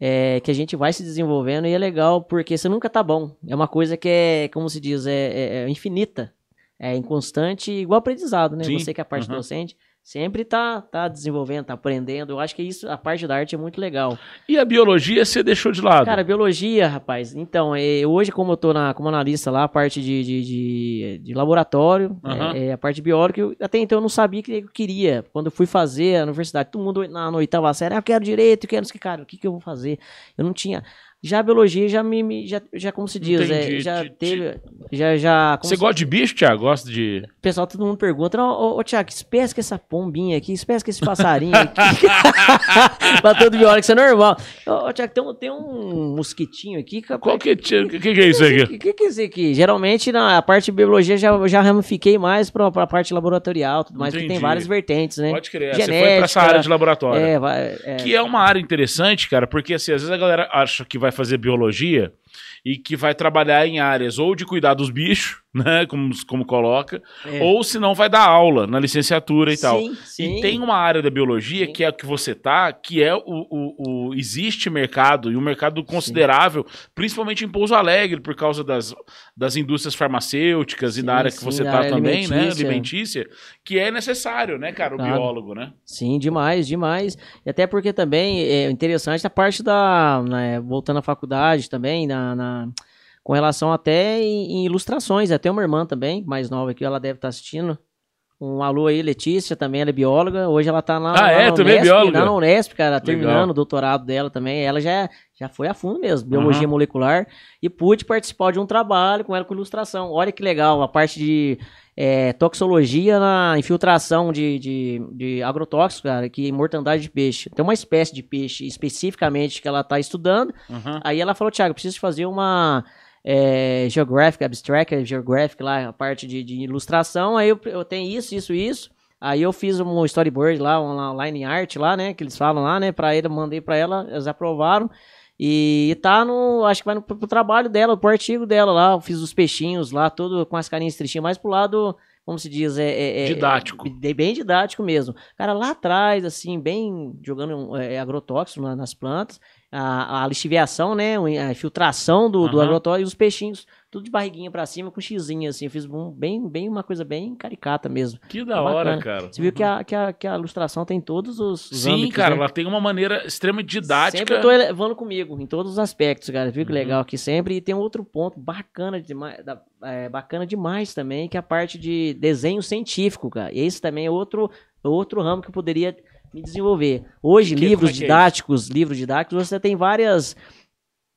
é, que a gente vai se desenvolvendo e é legal porque você nunca tá bom. É uma coisa que é, como se diz, é, é- é infinita, é inconstante, igual aprendizado, né? Sim, Você que é a parte aham. docente sempre tá, tá desenvolvendo, tá aprendendo. Eu acho que isso, a parte da arte é muito legal. E a biologia você deixou de lado? Cara, biologia, rapaz. Então, é, hoje, como eu tô na, como analista lá, a parte de, de, de, de laboratório, Aham. é, é, a parte bióloga, eu, até então eu não sabia o que eu queria. Quando eu fui fazer a universidade, todo mundo na, na oitava série, ah, eu quero direito, eu quero isso que, cara, o que, que eu vou fazer? Eu não tinha. Já a biologia já me, me- já, já como se diz, é, já Te- te- teve, já, já, Você se- gosta de bicho, Thiago? Gosta de... o pessoal, todo mundo pergunta, não, ô, ô Tiago, que espécie que essa pombinha aqui, que espécie que esse passarinho aqui? pra todo biólogo, isso é normal. Ô, ô Tiago, tem um, tem um mosquitinho aqui, que- Qual que, que, que que é isso o aqui? que, que, que é isso aqui? Geralmente, na parte de biologia, já, já ramifiquei mais pra, pra parte laboratorial, tudo mais, porque Entendi. tem várias vertentes, né? Pode crer. Você foi pra Genética, essa área de laboratório. É, vai, é, Que é uma área interessante, cara, porque assim, às vezes a galera acha que vai fazer biologia e que vai trabalhar em áreas ou de cuidar dos bichos, né, como, como coloca, é. ou se não vai dar aula na licenciatura e tal. Sim, sim. E tem uma área da biologia, Sim. que é a que você tá, que é o, o, o- Existe mercado, e um mercado considerável, principalmente em Pouso Alegre, por causa das, das indústrias farmacêuticas e Sim, da área que sim, você tá também, né? alimentícia. Alimentícia, que é necessário, né, cara, o Claro. biólogo, né? Sim, demais, demais. E até porque também é interessante a parte da. né, voltando à faculdade também, na, na- com relação até em, em ilustrações. Até uma irmã também, mais nova aqui, ela deve estar assistindo. Um alô aí, Letícia, também ela é bióloga. Hoje ela tá lá, Ah, lá é? na Também é Unesp, bióloga? lá na Unesp, cara, Legal. terminando o doutorado dela também. Ela já, já foi a fundo mesmo, biologia molecular. E pude participar de um trabalho com ela com ilustração. Olha que legal, a parte de é, toxologia na infiltração de, de, de agrotóxicos, cara, que é mortandade de peixe. Tem uma espécie de peixe especificamente que ela tá estudando. Uhum. Aí ela falou, Thiago, eu preciso fazer uma é, Geographic, Abstract, é, Geographic lá, a parte de, de ilustração. Aí eu, eu tenho isso, isso, isso. Aí eu fiz um storyboard lá, uma line art lá, né, que eles falam lá, né, pra ele, mandei pra ela, eles aprovaram. E tá no, acho que vai no, pro trabalho dela, pro artigo dela lá, eu fiz os peixinhos lá, todo com as carinhas tristinhas, mais pro lado, como se diz, é... é- é- Didático. é bem didático mesmo. Cara, lá atrás, assim, bem jogando é, agrotóxico na- nas plantas, a, a lixiviação, né, a infiltração do, do Aham. agrotóxico e os peixinhos, tudo de barriguinha pra cima com xizinho, assim, eu fiz um, bem, bem, uma coisa bem caricata mesmo. Que da hora, Bacana. cara. Você viu que a, que, a, que a ilustração tem todos os, os Sim, âmbitos, cara, né? ela tem uma maneira extremamente didática. Sempre eu tô levando comigo, em todos os aspectos, cara. Viu que Uhum. legal aqui sempre. E tem um outro ponto bacana demais, da- é, bacana demais também, que é a parte de desenho científico, cara. E esse também é outro, outro ramo que eu poderia me desenvolver. Hoje, Que- livros é que é didáticos, livros didáticos, você tem várias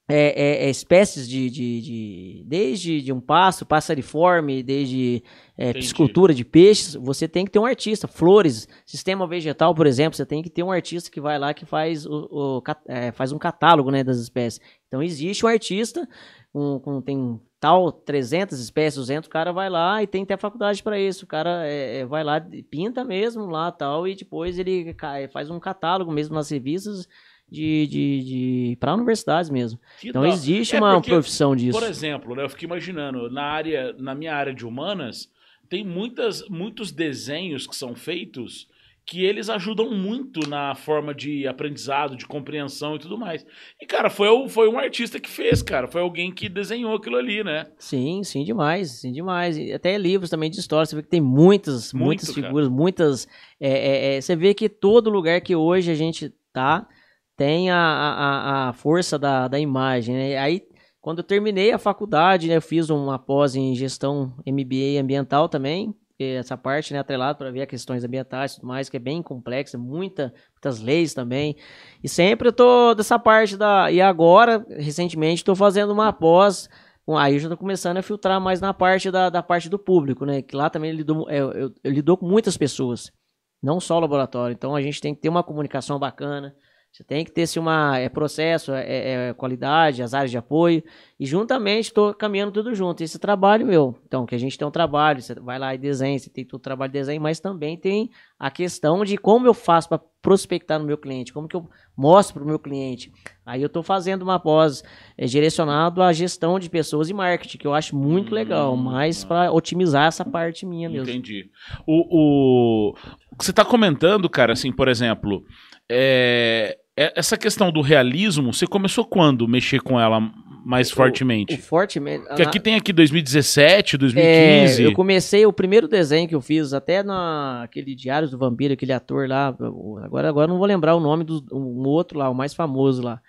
é, é, é, espécies de, de, de- Desde de um passo, passariforme, desde é, piscicultura de peixes, você tem que ter um artista. Flores, sistema vegetal, por exemplo, você tem que ter um artista que vai lá que faz, o, o é, faz um catálogo né, das espécies. Então existe um artista, um, com, tem tal 300 espécies, 200, o cara vai lá e tem até faculdade para isso. O cara é, é, vai lá, pinta mesmo lá tal, e depois ele ca- faz um catálogo mesmo nas revistas de, de, de para universidades mesmo. Que Então existe É uma porque, profissão disso. Por exemplo, né, eu fico imaginando, na área, na minha área de humanas, tem muitas, muitos desenhos que são feitos que eles ajudam muito na forma de aprendizado, de compreensão e tudo mais. E, cara, foi, foi um artista que fez, cara. Foi alguém que desenhou aquilo ali, né? Sim, sim, demais, sim, demais. E até livros também de história, você vê que tem muitas, Muito, muitas cara. figuras, muitas. é, é, é, você vê que todo lugar que hoje a gente tá tem a, a, a- a força da, da imagem, né? Aí, quando eu terminei a faculdade, né, eu fiz uma pós em gestão MBA ambiental também, essa parte, né, atrelado para ver as questões ambientais e tudo mais, que é bem complexa, muita, muitas leis também. E sempre eu tô dessa parte da. E agora, recentemente, estou fazendo uma pós. Aí eu já tô começando a filtrar mais na parte da, da parte do público, né? Que lá também eu lido, eu, eu, eu lido com muitas pessoas, não só o laboratório. Então a gente tem que ter uma comunicação bacana. Você tem que ter se uma é processo, é, é qualidade, as áreas de apoio e juntamente estou caminhando tudo junto. Esse trabalho meu, então que a gente tem um trabalho, você vai lá e desenha, você tem todo o trabalho de desenho, mas também tem a questão de como eu faço para prospectar no meu cliente, como que eu mostro para o meu cliente. Aí eu estou fazendo uma pós é, direcionado à gestão de pessoas e marketing, que eu acho muito Hum, legal, mas para otimizar essa parte minha mesmo. Entendi. O, o, o que você está comentando, cara, assim, por exemplo, é, é- essa questão do realismo, você começou quando mexer com ela mais fortemente? O fortemente. Porque aqui tem aqui 2017, É, 2015. eu comecei o primeiro desenho que eu fiz, até naquele Diários do Vampiro, aquele ator lá. o- Agora, agora eu não vou lembrar o nome do um outro lá, o mais famoso lá.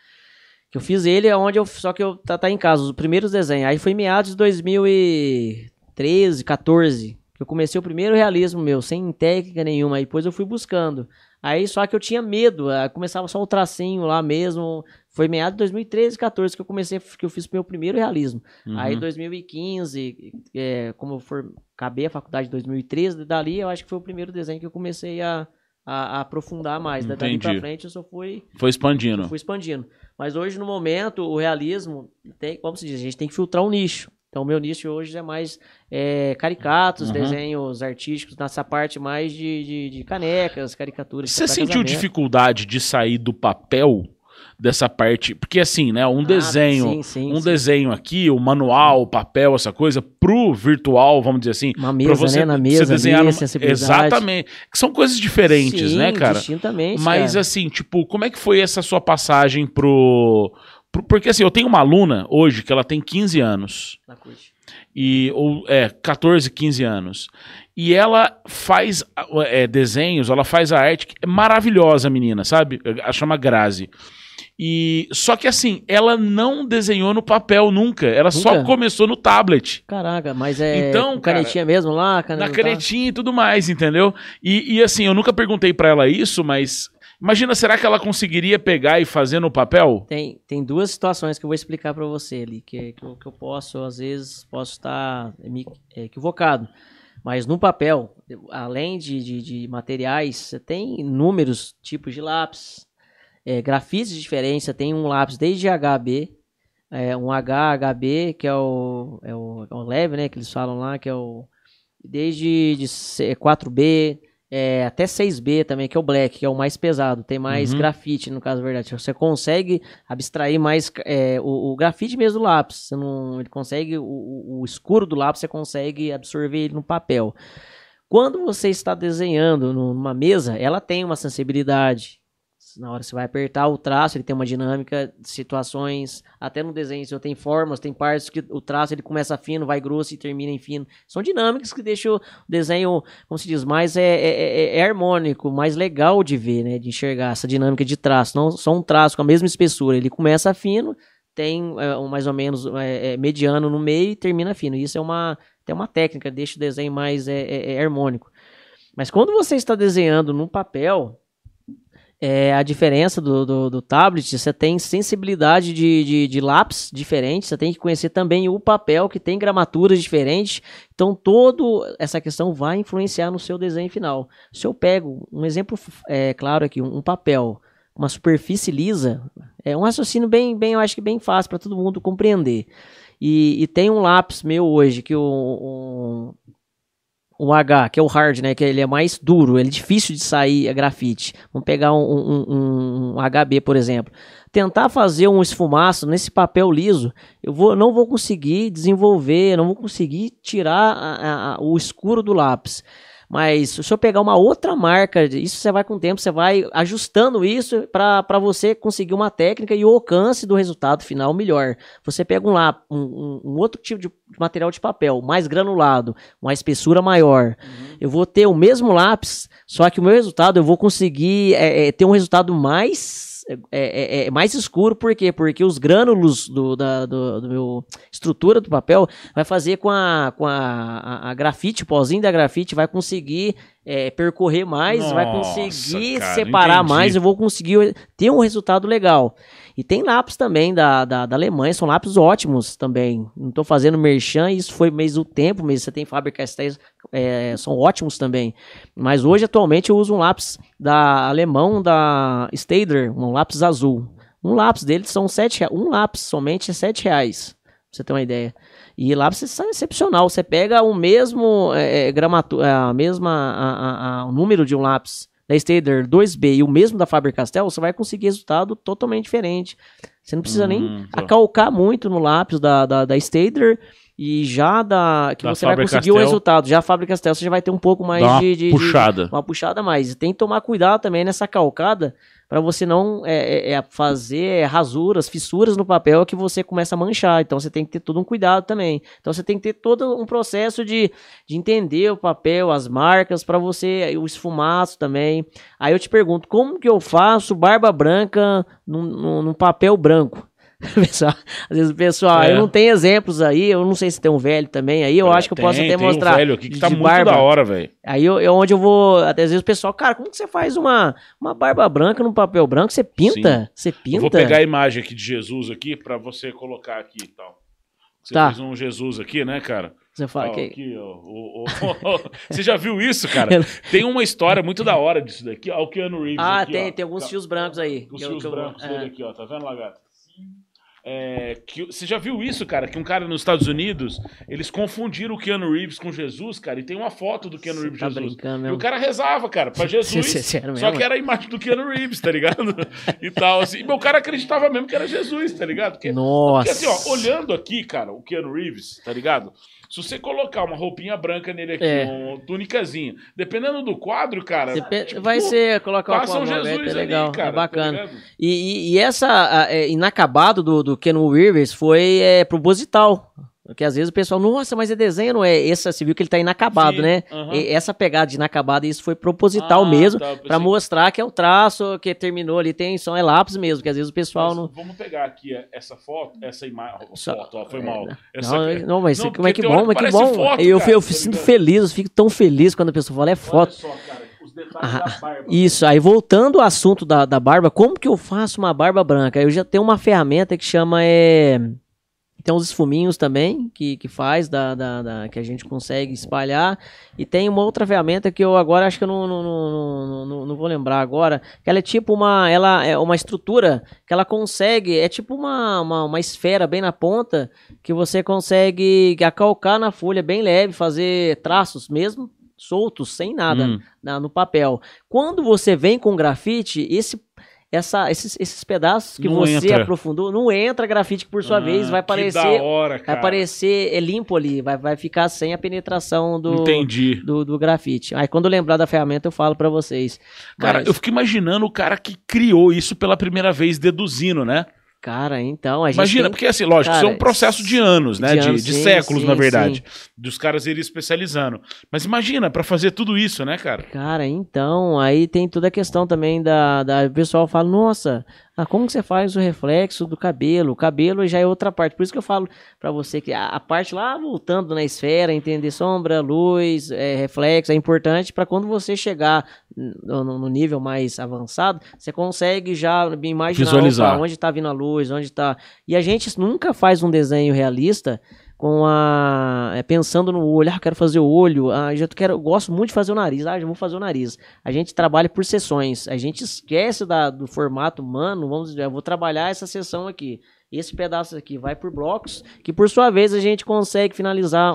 Que eu fiz ele onde eu. Só que eu tá, tá em casa, os primeiros desenhos. Aí foi em meados de 2013, 14. Que eu comecei o primeiro realismo meu, sem técnica nenhuma. Aí depois eu fui buscando. Aí só que eu tinha medo, ah, começava só o tracinho lá mesmo. Foi meados de 2013, 14 que eu comecei, que eu fiz o meu primeiro realismo. Uhum. Aí 2015, é, como eu for, acabei a faculdade em 2013, dali eu acho que foi o primeiro desenho que eu comecei a, a- a aprofundar mais. Da- Dali pra Entendi. frente eu só fui, Foi expandindo. fui expandindo. Mas hoje, no momento, o realismo, tem, como se diz, a gente tem que filtrar um nicho. Então, o meu nicho hoje é mais é, caricatos, Uhum. desenhos artísticos, nessa parte mais de, de, de canecas, caricaturas. Você sentiu casamento. dificuldade de sair do papel dessa parte? Porque assim, né, um Ah, desenho, sim, sim, um sim. desenho aqui, o manual, o papel, essa coisa, pro virtual, vamos dizer assim, Uma mesa, você, né? Na você mesa, desenhar ali, numa-. Exatamente. Que são coisas diferentes, né, cara? distintamente, Mas cara. assim, tipo, como é que foi essa sua passagem pro- porque assim, eu tenho uma aluna hoje que ela tem 15 anos Na e ou é 14, 15 anos. E ela faz é, desenhos, ela faz a arte é maravilhosa, a menina, sabe? Ela chama Grazi. E só que assim, ela não desenhou no papel nunca, ela só Nunca? começou no tablet. Caraca, mas é Então, canetinha mesmo lá? Cane... Na canetinha e tudo mais, entendeu? E, e, assim, eu nunca perguntei pra ela isso, mas imagina, será que ela conseguiria pegar e fazer no papel? Tem, tem duas situações que eu vou explicar pra você ali, que, que, eu, que eu posso, às vezes, posso estar me- é, equivocado. Mas no papel, além de, de, de materiais, você tem inúmeros tipos de lápis, é, grafites diferentes, você tem um lápis desde HB, é, um HHB, que é o, é o, é o leve, né, que eles falam lá, que é o desde de C- 4B, é, até 6B também, que é o black, que é o mais pesado, tem mais Uhum. grafite, no caso, verdade. Você consegue abstrair mais é, o, o grafite mesmo do lápis. Você não, ele consegue, o- o, escuro do lápis, você consegue absorver ele no papel. Quando você está desenhando numa mesa, ela tem uma sensibilidade. Na hora você vai apertar o traço, ele tem uma dinâmica de situações. Até no desenho, se eu tenho formas, tem partes que o traço ele começa fino, vai grosso e termina em fino. São dinâmicas que deixam o desenho, como se diz, mais é, é- é- é harmônico, mais legal de ver, né? De enxergar essa dinâmica de traço. Não só um traço com a mesma espessura. Ele começa fino, tem é, um mais ou menos é, é, mediano no meio e termina fino. Isso é uma, tem uma técnica, deixa o desenho mais é, é- é harmônico. Mas quando você está desenhando num papel, é, a diferença do, do, do tablet, você tem sensibilidade de, de, de lápis diferente, você tem que conhecer também o papel, que tem gramaturas diferentes. Então, toda essa questão vai influenciar no seu desenho final. Se eu pego um exemplo é, claro aqui, um, papel, uma superfície lisa, é um raciocínio bem, bem eu acho que bem fácil para todo mundo compreender. E, e tem um lápis meu hoje, que o, um, o H, que é o hard, né? Que ele é mais duro, ele é difícil de sair a grafite. Vamos pegar um, um, um, um HB, por exemplo. Tentar fazer um esfumaço nesse papel liso, eu vou, não vou conseguir desenvolver, não vou conseguir tirar a, a, o escuro do lápis. Mas se eu pegar uma outra marca, isso você vai com o tempo, você vai ajustando isso para você conseguir uma técnica e o alcance do resultado final melhor. Você pega um, lá, um, um outro tipo de material de papel, mais granulado, uma espessura maior. Uhum. Eu vou ter o mesmo lápis, só que o meu resultado eu vou conseguir é, é, ter um resultado mais é, é, é, é, mais escuro, por quê? Porque os grânulos do, da do, do meu estrutura do papel vai fazer com a, com a, a, a grafite, o pozinho da grafite vai conseguir é, percorrer mais, Nossa, vai conseguir cara, separar entendi. mais, eu vou conseguir ter um resultado legal. E tem lápis também da, da, da Alemanha, são lápis ótimos também. Não estou fazendo merchan, isso foi mês do tempo, mas você tem fábricas é, são ótimos também. Mas hoje, atualmente, eu uso um lápis da alemão da Staedler, um lápis azul. Um lápis deles são sete reais. Um lápis somente é sete reais. Pra você ter uma ideia. E lápis é excepcional. Você pega o mesmo é, é gramatura, a mesma a, a, a, o número de um lápis da Stader 2B e o mesmo da Faber-Castell, você vai conseguir resultado totalmente diferente. Você não precisa hum, nem acalcar muito no lápis da, da, da Stader e já da que da você vai conseguir o resultado. Já a Faber-Castell você já vai ter um pouco mais de, de, puxada. De, uma puxada mais. E tem que tomar cuidado também nessa calcada para você não é, é, é fazer rasuras, fissuras no papel que você começa a manchar. Então você tem que ter todo um cuidado também. Então você tem que ter todo um processo de, de entender o papel, as marcas, para você, o esfumaço também. Aí eu te pergunto, como que eu faço barba branca num papel branco? pessoal, às vezes o pessoal, é. eu não tenho exemplos aí, eu não sei se tem um velho também aí, eu é, acho que eu posso até mostrar. Um velho aqui que tá muito barba. da hora, velho. Aí eu, eu, onde eu vou, até às vezes o pessoal, cara, como que você faz uma, uma barba branca num papel branco? Você pinta? Sim. Você pinta? Eu vou pegar a imagem aqui de Jesus aqui para você colocar aqui e tal. Você tá. fez um Jesus aqui, né, cara? Você fala ó, que... aqui, ó, ó, ó, Você já viu isso, cara? Tem uma história muito da hora disso daqui. Ó, o Keanu Reeves Ah, aqui, tem, tem alguns fios brancos aí. Os fios brancos dele é. aqui, ó. Tá vendo, Lagarto? É, que, você já viu isso, cara? Que um cara nos Estados Unidos, eles confundiram o Keanu Reeves com Jesus, cara, e tem uma foto do Keanu Reeves tá Jesus. E o cara rezava, cara, pra Jesus. só que era a imagem do Keanu Reeves, tá ligado? e tal, assim. E meu cara acreditava mesmo que era Jesus, tá ligado? Porque, Nossa. Porque assim, ó, olhando aqui, cara, o Keanu Reeves, tá ligado? Se você colocar uma roupinha branca nele aqui, é. uma túnicazinha, dependendo do quadro, cara. Tipo, vai ser colocar uma Jesus é legal, ali, cara, é bacana. Tá e, e, e, essa é, inacabado do, do Ken Rivers foi é, proposital. Porque às vezes o pessoal, nossa, mas é desenho, não é? Essa, você viu que ele tá inacabado, Sim, né? essa pegada de inacabado, isso foi proposital ah, mesmo, tá, para mostrar que é o traço que terminou ali, tem só é lápis mesmo, que às vezes o pessoal mas, não. Vamos pegar aqui é, essa foto, essa imagem. Foto, ó, foi é, mal. Essa... Não, não, mas não, como é que bom, mas que bom. Foto, eu, cara, eu, eu tá sinto feliz, eu fico tão feliz quando a pessoa fala, é foto. Olha só, cara. Ah, isso, aí voltando ao assunto da, da barba, como que eu faço uma barba branca? Eu já tenho uma ferramenta que chama é, tem uns esfuminhos também que, que faz, da, da, da, que a gente consegue espalhar. E tem uma outra ferramenta que eu agora acho que eu não, não, não, não, não vou lembrar agora. Que ela é tipo uma. Ela é uma estrutura que ela consegue. É tipo uma, uma, uma esfera bem na ponta que você consegue acalcar na folha bem leve, fazer traços mesmo soltos, sem nada hum. na, no papel. Quando você vem com grafite, esse essa, esses, esses pedaços que não você entra. aprofundou, não entra grafite, que por sua ah, vez vai aparecer. Hora, vai aparecer é limpo ali, vai, vai ficar sem a penetração do, do, do grafite. Aí quando eu lembrar da ferramenta, eu falo para vocês. Cara, Mas... eu fico imaginando o cara que criou isso pela primeira vez, deduzindo, né? Cara, então a gente. Imagina, tem... porque assim, lógico, cara, isso é um processo de anos, né? De, anos, de, de sim, séculos, sim, na verdade. Sim. Dos caras irem especializando. Mas imagina, para fazer tudo isso, né, cara? Cara, então, aí tem toda a questão também da. da o pessoal fala, nossa, ah, como que você faz o reflexo do cabelo? O cabelo já é outra parte. Por isso que eu falo para você que a, a, parte lá voltando na esfera, entender sombra, luz, é, reflexo, é importante para quando você chegar no, no, nível mais avançado, você consegue já imaginar Visualizar. Opa, onde está vindo a luz, onde está. E a gente nunca faz um desenho realista com a é, pensando no olho, ah, quero fazer o olho, ah, já quero, gosto muito de fazer o nariz, ah, já vou fazer o nariz. A gente trabalha por sessões, a gente esquece da, do formato humano, vamos dizer, eu vou trabalhar essa sessão aqui. Esse pedaço aqui vai por blocos, que por sua vez a gente consegue finalizar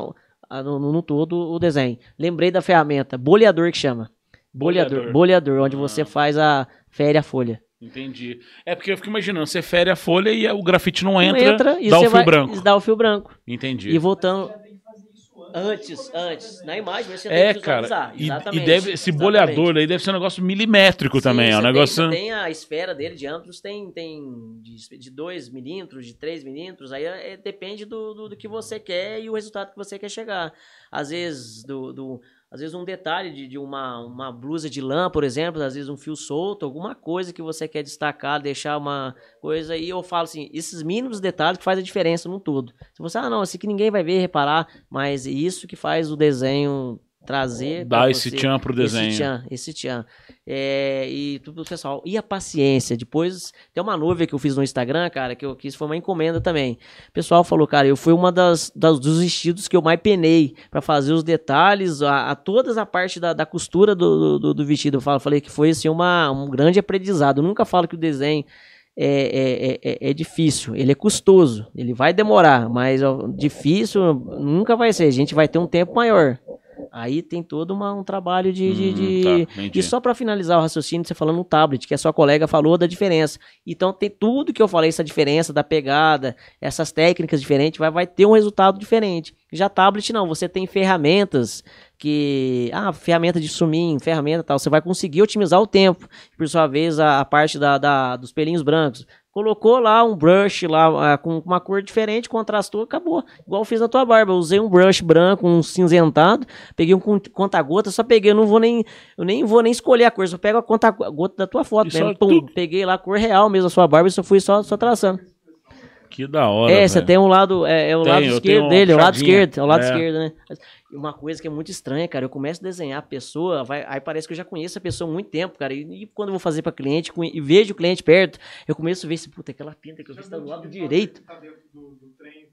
no, no- no todo o desenho. Lembrei da ferramenta, boleador que chama. Boleador, Boleador. boleador, onde Ah. você faz a fere a folha. Entendi. É porque eu fico imaginando, você fere a folha e o grafite não Não entra, e dá o fio vai branco. dá o fio branco. Entendi. E voltando antes, antes, na imagem você É, tem que cara. E, e Exatamente, deve, esse exatamente. boleador aí deve ser um negócio milimétrico também. Sim, É um negócio. Tem, você tem a esfera dele, diâmetros tem, tem de 2 milímetros, de 3 milímetros, aí é- depende do, do, do que você quer e o resultado que você quer chegar. Às vezes, do, do- às vezes um detalhe de, de uma, uma blusa de lã, por exemplo, às vezes um fio solto, alguma coisa que você quer destacar, deixar uma coisa, e eu falo assim, esses mínimos detalhes que faz a diferença no todo. Se você, ah não, esse aqui ninguém vai ver, reparar, mas isso que faz o desenho trazer... Dá pra esse tchan pro desenho. esse tchan, esse tchan. É, e tudo pessoal. E a paciência? Depois tem uma nuvem que eu fiz no Instagram, cara, que eu quis, foi uma encomenda também. O pessoal falou, cara, eu fui uma das, das- dos vestidos que eu mais penei pra fazer os detalhes, a, a todas a parte da, da costura do, do, do vestido. Eu falo, falei que foi assim uma, um grande aprendizado. Eu nunca falo que o desenho é, é, é, é difícil, ele é custoso, ele vai demorar, mas ó, difícil nunca vai ser. A gente vai ter um tempo maior. Aí tem todo uma- um trabalho de, de- Hum, de- tá, e só para finalizar o raciocínio, você falando no tablet, que a sua colega falou da diferença. Então tem tudo que eu falei, essa diferença da pegada, essas técnicas diferentes, vai, vai ter um resultado diferente. Já tablet não, você tem ferramentas que. Ah, ferramenta de sumir, ferramenta tal. Você vai conseguir otimizar o tempo. Por sua vez, a, a parte da, da- dos pelinhos brancos. Colocou lá um brush lá ah, com uma cor diferente, contrastou, acabou. Igual eu fiz na tua barba. Eu usei um brush branco, um cinzentado, peguei um con- conta-gota, só peguei, eu não vou nem. Eu nem vou nem escolher a cor, só pego a conta-gota da tua foto mesmo. Pum, peguei lá a cor real mesmo, a sua barba, e só fui só, só traçando. Que da hora. É, você tem um lado, é, é o Tem, lado esquerdo dele, é o lado esquerdo, é o lado É. esquerdo, né? Uma coisa que é muito estranha, cara, eu começo a desenhar a pessoa, vai, aí parece que eu já conheço a pessoa há muito tempo, cara, e, e quando eu vou fazer pra cliente e vejo o cliente perto, eu começo a ver se, puta, aquela pinta que eu fiz tá do lado direito. Tá do, do trem,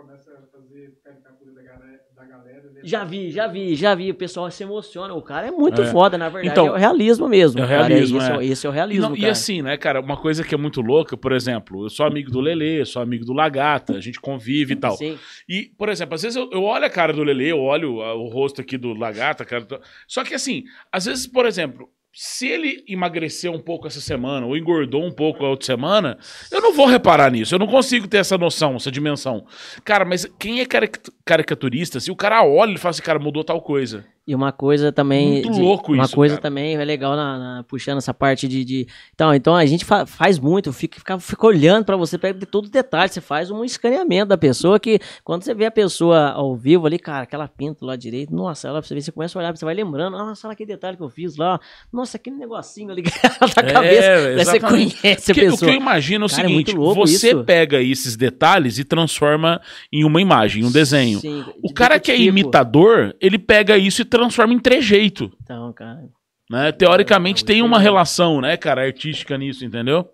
começa a fazer caricatura da galera. Da galera né? Já vi, já vi, já vi, o pessoal se emociona, o cara é muito É. foda, na verdade, Então, é o realismo mesmo. é o cara, realismo, esse, é. esse é o realismo, não- e assim, né, cara, uma coisa que é muito louca, por exemplo, eu sou amigo do Lelê, sou amigo do Lagata, a gente convive e tal. Sim. E, por exemplo, às vezes eu, eu olho a cara do Lelê, eu olho a- o rosto aqui do Lagata, cara. do- Só que assim, às vezes, por exemplo, se ele emagreceu um pouco essa semana ou engordou um pouco a outra semana, eu não vou reparar nisso. Eu não consigo ter essa noção, essa dimensão. Cara, mas quem é caric- caricaturista, se o cara olha e fala assim, cara, mudou tal coisa. E uma coisa também. Muito louco uma isso, coisa cara. também é legal na, na- puxando essa parte de. de- Então, então a gente fa- faz muito, fica, fica, fica olhando pra você, pega de todo o detalhe, você faz um escaneamento da pessoa que quando você vê a pessoa ao vivo ali, cara, aquela pinta lá direito, nossa, ela, você, vê, você começa a olhar, você vai lembrando, nossa, olha aquele detalhe que eu fiz lá, nossa, aquele negocinho ali na É, cabeça. Aí você conhece a Porque o que pessoa. eu imagino é o Cara, é seguinte: louco você isso. pega esses detalhes e transforma em uma imagem, em um desenho. Sim, O cara que é decodifico. imitador, ele pega isso e transforma em trejeito. Então, cara. Né? Teoricamente Não, tem uma é- relação, né, cara, artística nisso, entendeu?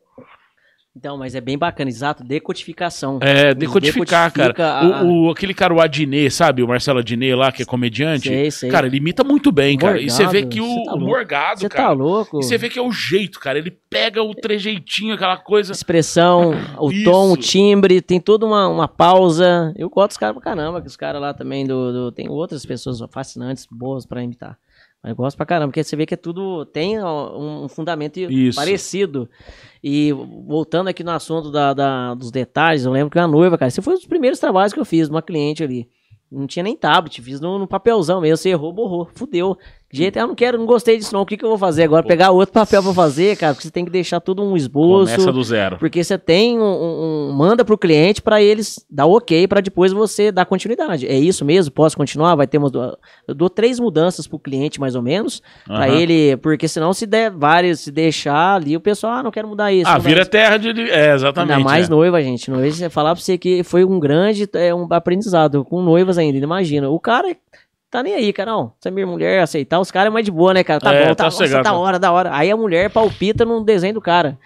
Então, mas é bem bacana, exato, decodificação. É, decodificar, cara. a- O, o- aquele cara, o Adnet, sabe? O Marcelo Adnet lá, que é comediante. Sei, sei. Cara, ele imita muito bem, cara. e você vê que o, tá o. Morgado, Você cara. tá louco? E você vê que é o jeito, cara. Ele pega o trejeitinho, aquela coisa. expressão, o tom, o timbre, tem toda uma, uma pausa. Eu gosto dos caras pra caramba, que os caras lá também do, do- Tem outras pessoas fascinantes, boas pra imitar. Mas eu gosto pra caramba, porque você vê que é tudo. Tem um, um fundamento Isso. parecido. E voltando aqui no assunto da, da- dos detalhes, eu lembro que a noiva, cara, esse foi um dos primeiros trabalhos que eu fiz, uma cliente ali. Não tinha nem tablet, fiz no, no papelzão mesmo. Você errou, borrou, fudeu. De jeito, eu não quero, não gostei disso não. O que, que eu vou fazer agora? Pegar outro papel pra fazer, cara, porque você tem que deixar tudo um esboço. Começa do zero. Porque você tem um, um- um- manda pro cliente pra eles dar ok pra depois você dar continuidade. É isso mesmo? Posso continuar? Vai ter umas du- eu dou três mudanças pro cliente mais ou menos pra Aham. ele, porque senão se der várias, se deixar ali o pessoal, ah, não quero mudar isso. Ah, vira isso. terra de. É, exatamente. Ainda mais é. noiva, gente. Noiva, falar pra você que foi um grande é, um aprendizado com noivas ainda. Imagina. O cara tá nem aí, cara. Não, se a minha mulher aceitar, os caras é mais de boa, né, cara? Tá É, bom, tá tá, nossa, sossegado. da hora, da hora. Aí a mulher palpita no desenho do cara.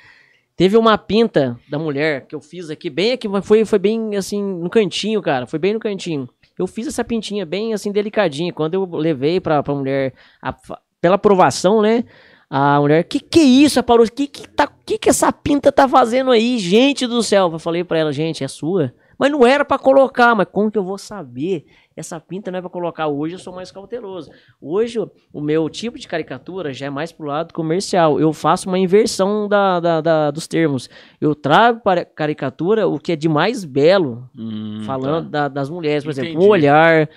Teve uma pinta da mulher que eu fiz aqui, bem aqui, mas foi, foi bem assim, no cantinho, cara. Foi bem no cantinho. Eu fiz essa pintinha bem assim, delicadinha. Quando eu levei pra, pra mulher, a- pela aprovação, né? A mulher, que que é isso, Aparoso? Que que, tá, que que essa pinta tá fazendo aí? Gente do céu. Eu falei pra ela, gente, é sua. Mas não era pra colocar, mas como que eu vou saber? Essa pinta não é pra colocar. Hoje eu sou mais cauteloso. Hoje o- o meu tipo de caricatura já é mais pro lado comercial. Eu faço uma inversão da, da- da- dos termos. Eu trago para caricatura o que é de mais belo, Hum, falando tá. da- das mulheres, por exemplo, Entendi. um olhar,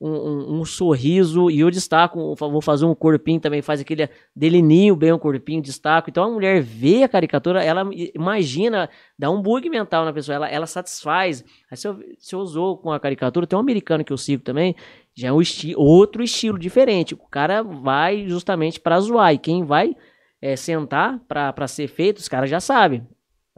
um, um- sorriso, e eu destaco, vou fazer um corpinho também, faz aquele delineio bem o corpinho, destaco. Então a mulher vê a caricatura, ela imagina, dá um bug mental na pessoa, ela, ela satisfaz. Aí se eu, se eu usou com a caricatura, tem um americano que eu sigo também, já é um esti outro estilo diferente. O cara vai justamente pra zoar, e quem vai é, sentar pra ser feito, os caras já sabem.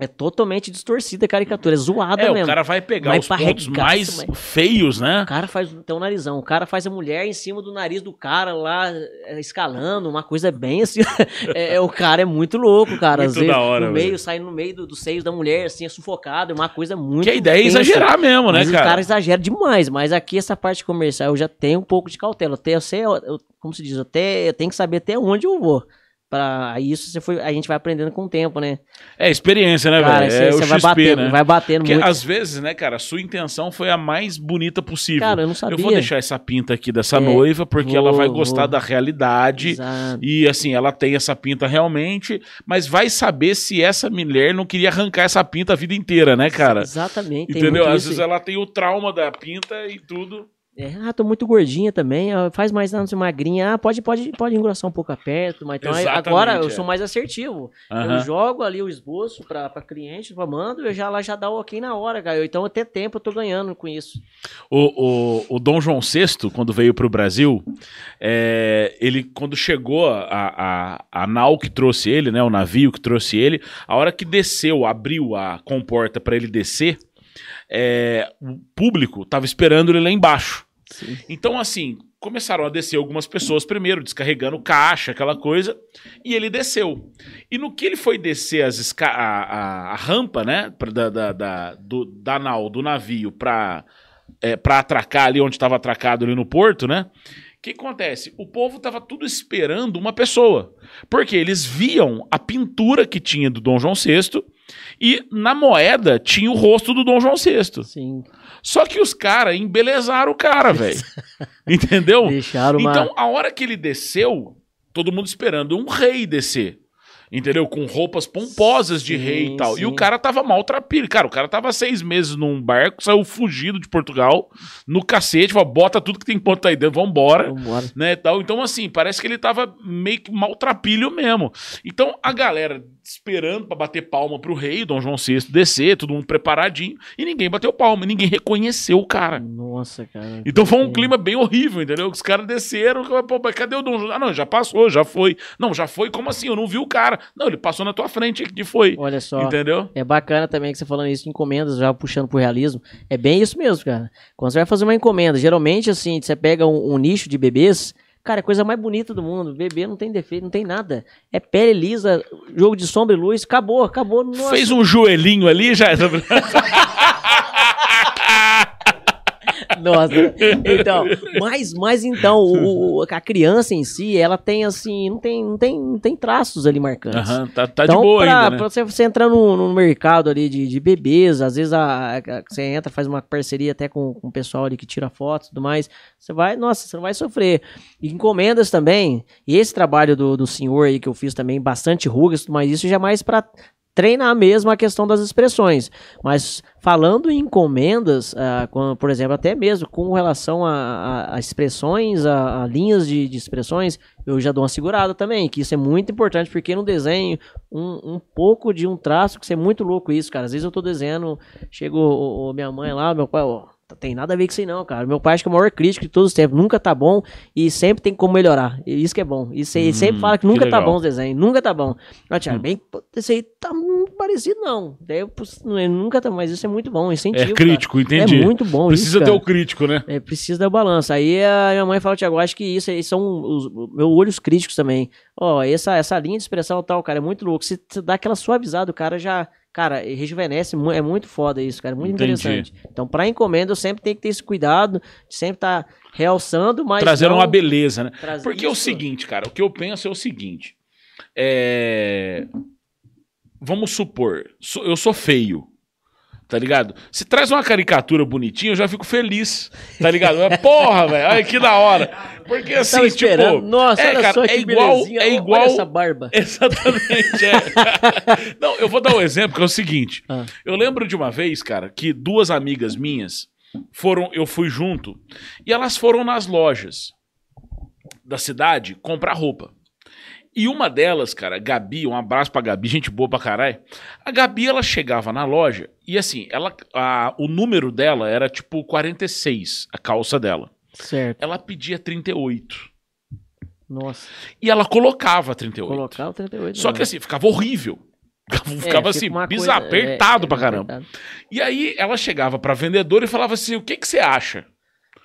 É totalmente distorcida a caricatura, é zoada É, mesmo. o cara vai pegar os pontos mais mas- feios, né? O cara faz tem um narizão, o cara faz a mulher em cima do nariz do cara lá, é, escalando, uma coisa bem assim. é, é, o cara é muito louco, cara. Às Muito vezes, da hora, no meio, saindo no meio do- dos seios da mulher, assim, é sufocado, é uma coisa muito. Que a ideia é exagerar mesmo, né, Mas cara? o cara exagera demais, mas aqui essa parte comercial eu já tenho um pouco de cautela. Até eu sei, eu- como se diz, até eu tenho que saber até onde eu vou. Aí isso você foi, a gente vai aprendendo com o tempo, né? É experiência, né, Cara, velho? você É você vai XP, batendo, né? vai batendo Porque muito. às vezes, né, cara, a sua intenção foi a mais bonita possível. Cara, eu não sabia. eu vou deixar essa pinta aqui dessa É, noiva porque ela vai vou, gostar vou. da realidade. Exato. E assim, ela tem essa pinta realmente, mas vai saber se essa mulher não queria arrancar essa pinta a vida inteira, né, cara? Exatamente. Entendeu? Às vezes ela tem o trauma da pinta e tudo. É, ah, tô muito gordinha também, ah, faz mais anos magrinha. Ah, pode, pode, pode engrossar um pouco aperto, mas então Exatamente, agora eu é. sou mais assertivo. Eu Aham. jogo ali o esboço pra, pra cliente, pra mando, eu já lá já dá o ok na hora, cara. Eu- Então até tempo eu tô ganhando com isso. O, o, o Dom João VI, quando veio para o Brasil, é, ele, quando chegou a, a, a nau que trouxe ele, né, o navio que trouxe ele, a hora que desceu, abriu a comporta para ele descer, é, o público estava esperando ele lá embaixo. Então, assim, começaram a descer algumas pessoas primeiro, descarregando caixa, aquela coisa, e ele desceu. E no que ele foi descer as a, a- a rampa, né, da, da, da, do, da nau, do navio, pra, é, pra atracar ali onde estava atracado ali no porto, né? O que acontece? O povo tava tudo esperando uma pessoa. Porque eles viam a pintura que tinha do Dom João VI e na moeda tinha o rosto do Dom João VI. Sim. Só que os caras embelezaram o cara, velho. Entendeu? Deixaram uma. Então, a hora que ele desceu, todo mundo esperando um rei descer. Entendeu? Com roupas pomposas de Sim, rei e tal. E sim. o cara tava maltrapilho. Cara, o cara tava seis meses num barco, saiu fugido de Portugal, no cacete, falou, bota tudo que tem ponto aí dentro, vambora. Vambora. Né, e tal. Então, assim, parece que ele tava meio que maltrapilho mesmo. Então, a galera esperando pra bater palma pro rei, Dom João VI, descer, todo mundo preparadinho, e ninguém bateu palma, ninguém reconheceu o cara. Nossa, cara. Então foi um clima bem horrível, entendeu? Os caras desceram, pô, mas cadê o Dom João? Ah, não, já passou, já foi. Não, já foi, como assim? Eu não vi o cara. Não, ele passou na tua frente que foi. Olha só. Entendeu? É bacana também que você falando isso encomendas, já puxando pro realismo. É bem isso mesmo, cara. Quando você vai fazer uma encomenda, geralmente, assim, você pega um, um nicho de bebês, cara, é a coisa mais bonita do mundo. Bebê não tem defeito, não tem nada. É pele lisa, jogo de sombra e luz, acabou, acabou. Nossa, Fez um joelhinho ali, já. Nossa. Então, mas, mas então, o, a criança em si, ela tem assim, não tem, não tem, não tem traços ali marcantes. Aham, tá, tá então, de boa pra, ainda, né? pra você, você entrar no, no mercado ali de, de bebês, às vezes a, a- você entra, faz uma parceria até com, com o pessoal ali que tira fotos e tudo mais, você vai, nossa, você não vai sofrer. E encomendas também, e esse trabalho do, do senhor aí que eu fiz também, bastante rugas, mas isso já é mais pra treinar mesmo a questão das expressões. Mas falando em encomendas, ah, com- por exemplo, até mesmo com relação a, a- a expressões, a, a linhas de, de expressões, eu já dou uma segurada também, que isso é muito importante, porque no desenho, um, um pouco de um traço, que isso é muito louco isso, cara. Às vezes eu tô desenhando, chega o, o- minha mãe lá, meu pai, ó, tem nada a ver com isso aí não, cara. Meu pai acho que é o maior crítico de todos os tempos, nunca tá bom e sempre tem como melhorar. E isso que é bom. Isso aí, ele sempre Hum, fala que que nunca tá legal. bom os desenhos, nunca tá bom. Ah, Thiago, Hum. bem, esse aí tá muito parecido não. Daí eu, nunca tá, mas isso é muito bom, incentivo. É crítico, cara. entendi. É muito bom Precisa isso, ter o crítico, né? É, precisa da balança. Aí a minha mãe fala, Tiago, acho que isso aí são os meus olhos críticos também. Ó, essa, essa linha de expressão tal, cara, é muito louco. Se dá aquela suavizada, o cara já, cara, rejuvenesce. É muito foda isso, cara. Muito Entendi. interessante. Então, pra encomenda, eu sempre tenho que ter esse cuidado, sempre estar realçando, mas. Trazendo não uma beleza, né? trazer Porque é o isso. seguinte, cara, o que eu penso é o seguinte. É... Vamos supor, eu sou feio. Tá ligado? Se traz uma caricatura bonitinha, eu já fico feliz. Tá ligado? Mas, Porra, velho, olha que da hora. Porque assim, tipo. Nossa, é, olha cara, só que é igual, é Olha igual. essa barba. Exatamente. é. Não, eu vou dar um exemplo que é o seguinte. Ah. Eu lembro de uma vez, cara, que duas amigas minhas foram, eu fui junto, e elas foram nas lojas da cidade comprar roupa. E uma delas, cara, Gabi, um abraço pra Gabi, gente boa pra caralho. A Gabi, ela chegava na loja e assim, ela, a- o número dela era tipo 46, a calça dela. Certo. Ela pedia 38. Nossa. E ela colocava 38. Colocar o 38. Só que assim, ficava horrível. Ficava, É, assim, bizarro, apertado é, pra é caramba. E aí ela chegava pra vendedora e falava assim: o que, que você acha?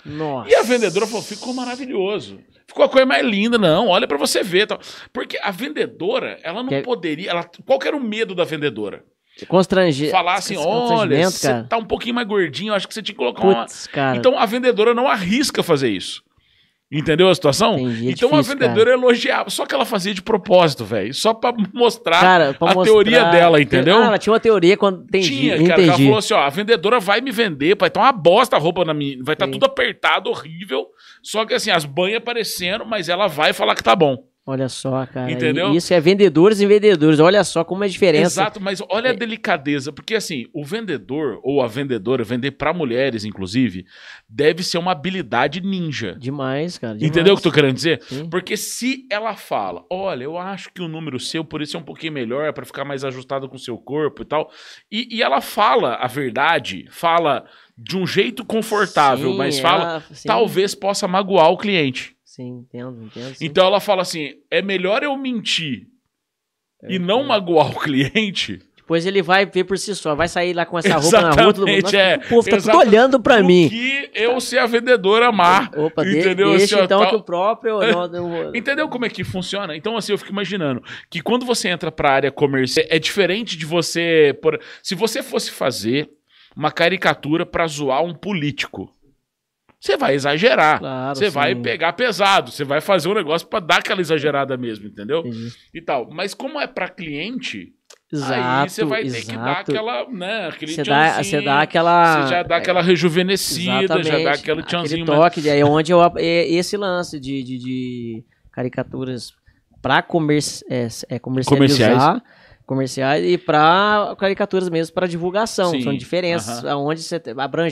Nossa. E a vendedora falou: ficou maravilhoso. Ficou a coisa mais linda, não. Olha pra você ver. Tal. Porque a vendedora, ela não Quer- poderia. Ela, qual que era o medo da vendedora? Constrange... Falar assim: olha, você tá um pouquinho mais gordinho, eu acho que você tinha que colocar uma. Putz, cara. Então a vendedora não arrisca fazer isso. Entendeu a situação? Entendi, é então a difícil, vendedora elogiava. Só que ela fazia de propósito, velho. Só pra mostrar Cara, pra a mostrar- teoria dela, entendeu? Ah, ela tinha uma teoria quando entendi. Tinha, cara. entendi. Ela falou assim: ó, a vendedora vai me vender, vai estar uma bosta a roupa na minha. Vai estar Sim. tudo apertado, horrível. Só que assim, as banhas aparecendo, mas ela vai falar que tá bom. Olha só, cara. Entendeu? Isso é vendedores e vendedores. Olha só como é a diferença. Exato, mas olha a delicadeza, porque assim, o vendedor ou a vendedora, vender pra mulheres, inclusive, deve ser uma habilidade ninja. Demais, cara. Demais. Entendeu o que eu tô querendo dizer? Sim. Porque se ela fala, olha, eu acho que o número seu, por isso é um pouquinho melhor, pra ficar mais ajustado com o seu corpo e tal. E, e ela fala a verdade, fala de um jeito confortável, Sim, mas fala, ela- talvez possa magoar o cliente. Sim, entendo, entendo. sim. Então ela fala assim: é melhor eu mentir e É, não é. magoar o cliente. Depois ele vai ver por si só. Vai sair lá com essa roupa na rua, todo mundo. Exatamente, Nossa, é. o povo tá Exato. tudo olhando pra do mim. que eu ser a vendedora má. Opa, de, entendeu? deixa Assim, então tal- que o próprio. não- não- Entendeu como é que funciona? Então, assim, eu fico imaginando que quando você entra pra área comercial, é diferente de você. Por... Se você fosse fazer uma caricatura pra zoar um político, você vai exagerar. Claro, Você vai sim. pegar pesado, você vai fazer um negócio pra dar aquela exagerada mesmo, entendeu? Entendi. E tal. Mas como é pra cliente, Exato, aí você vai ter que dar exato. aquela, né, aquele Você dá, você dá aquela. Você já dá aquela rejuvenescida, já dá aquele tchanzinho. aquele toque, é onde eu, é esse lance de, de, de caricaturas para comerci, é, é, comercializar, comerciais e para caricaturas mesmo para divulgação. Sim, São diferenças, aham. onde você abrange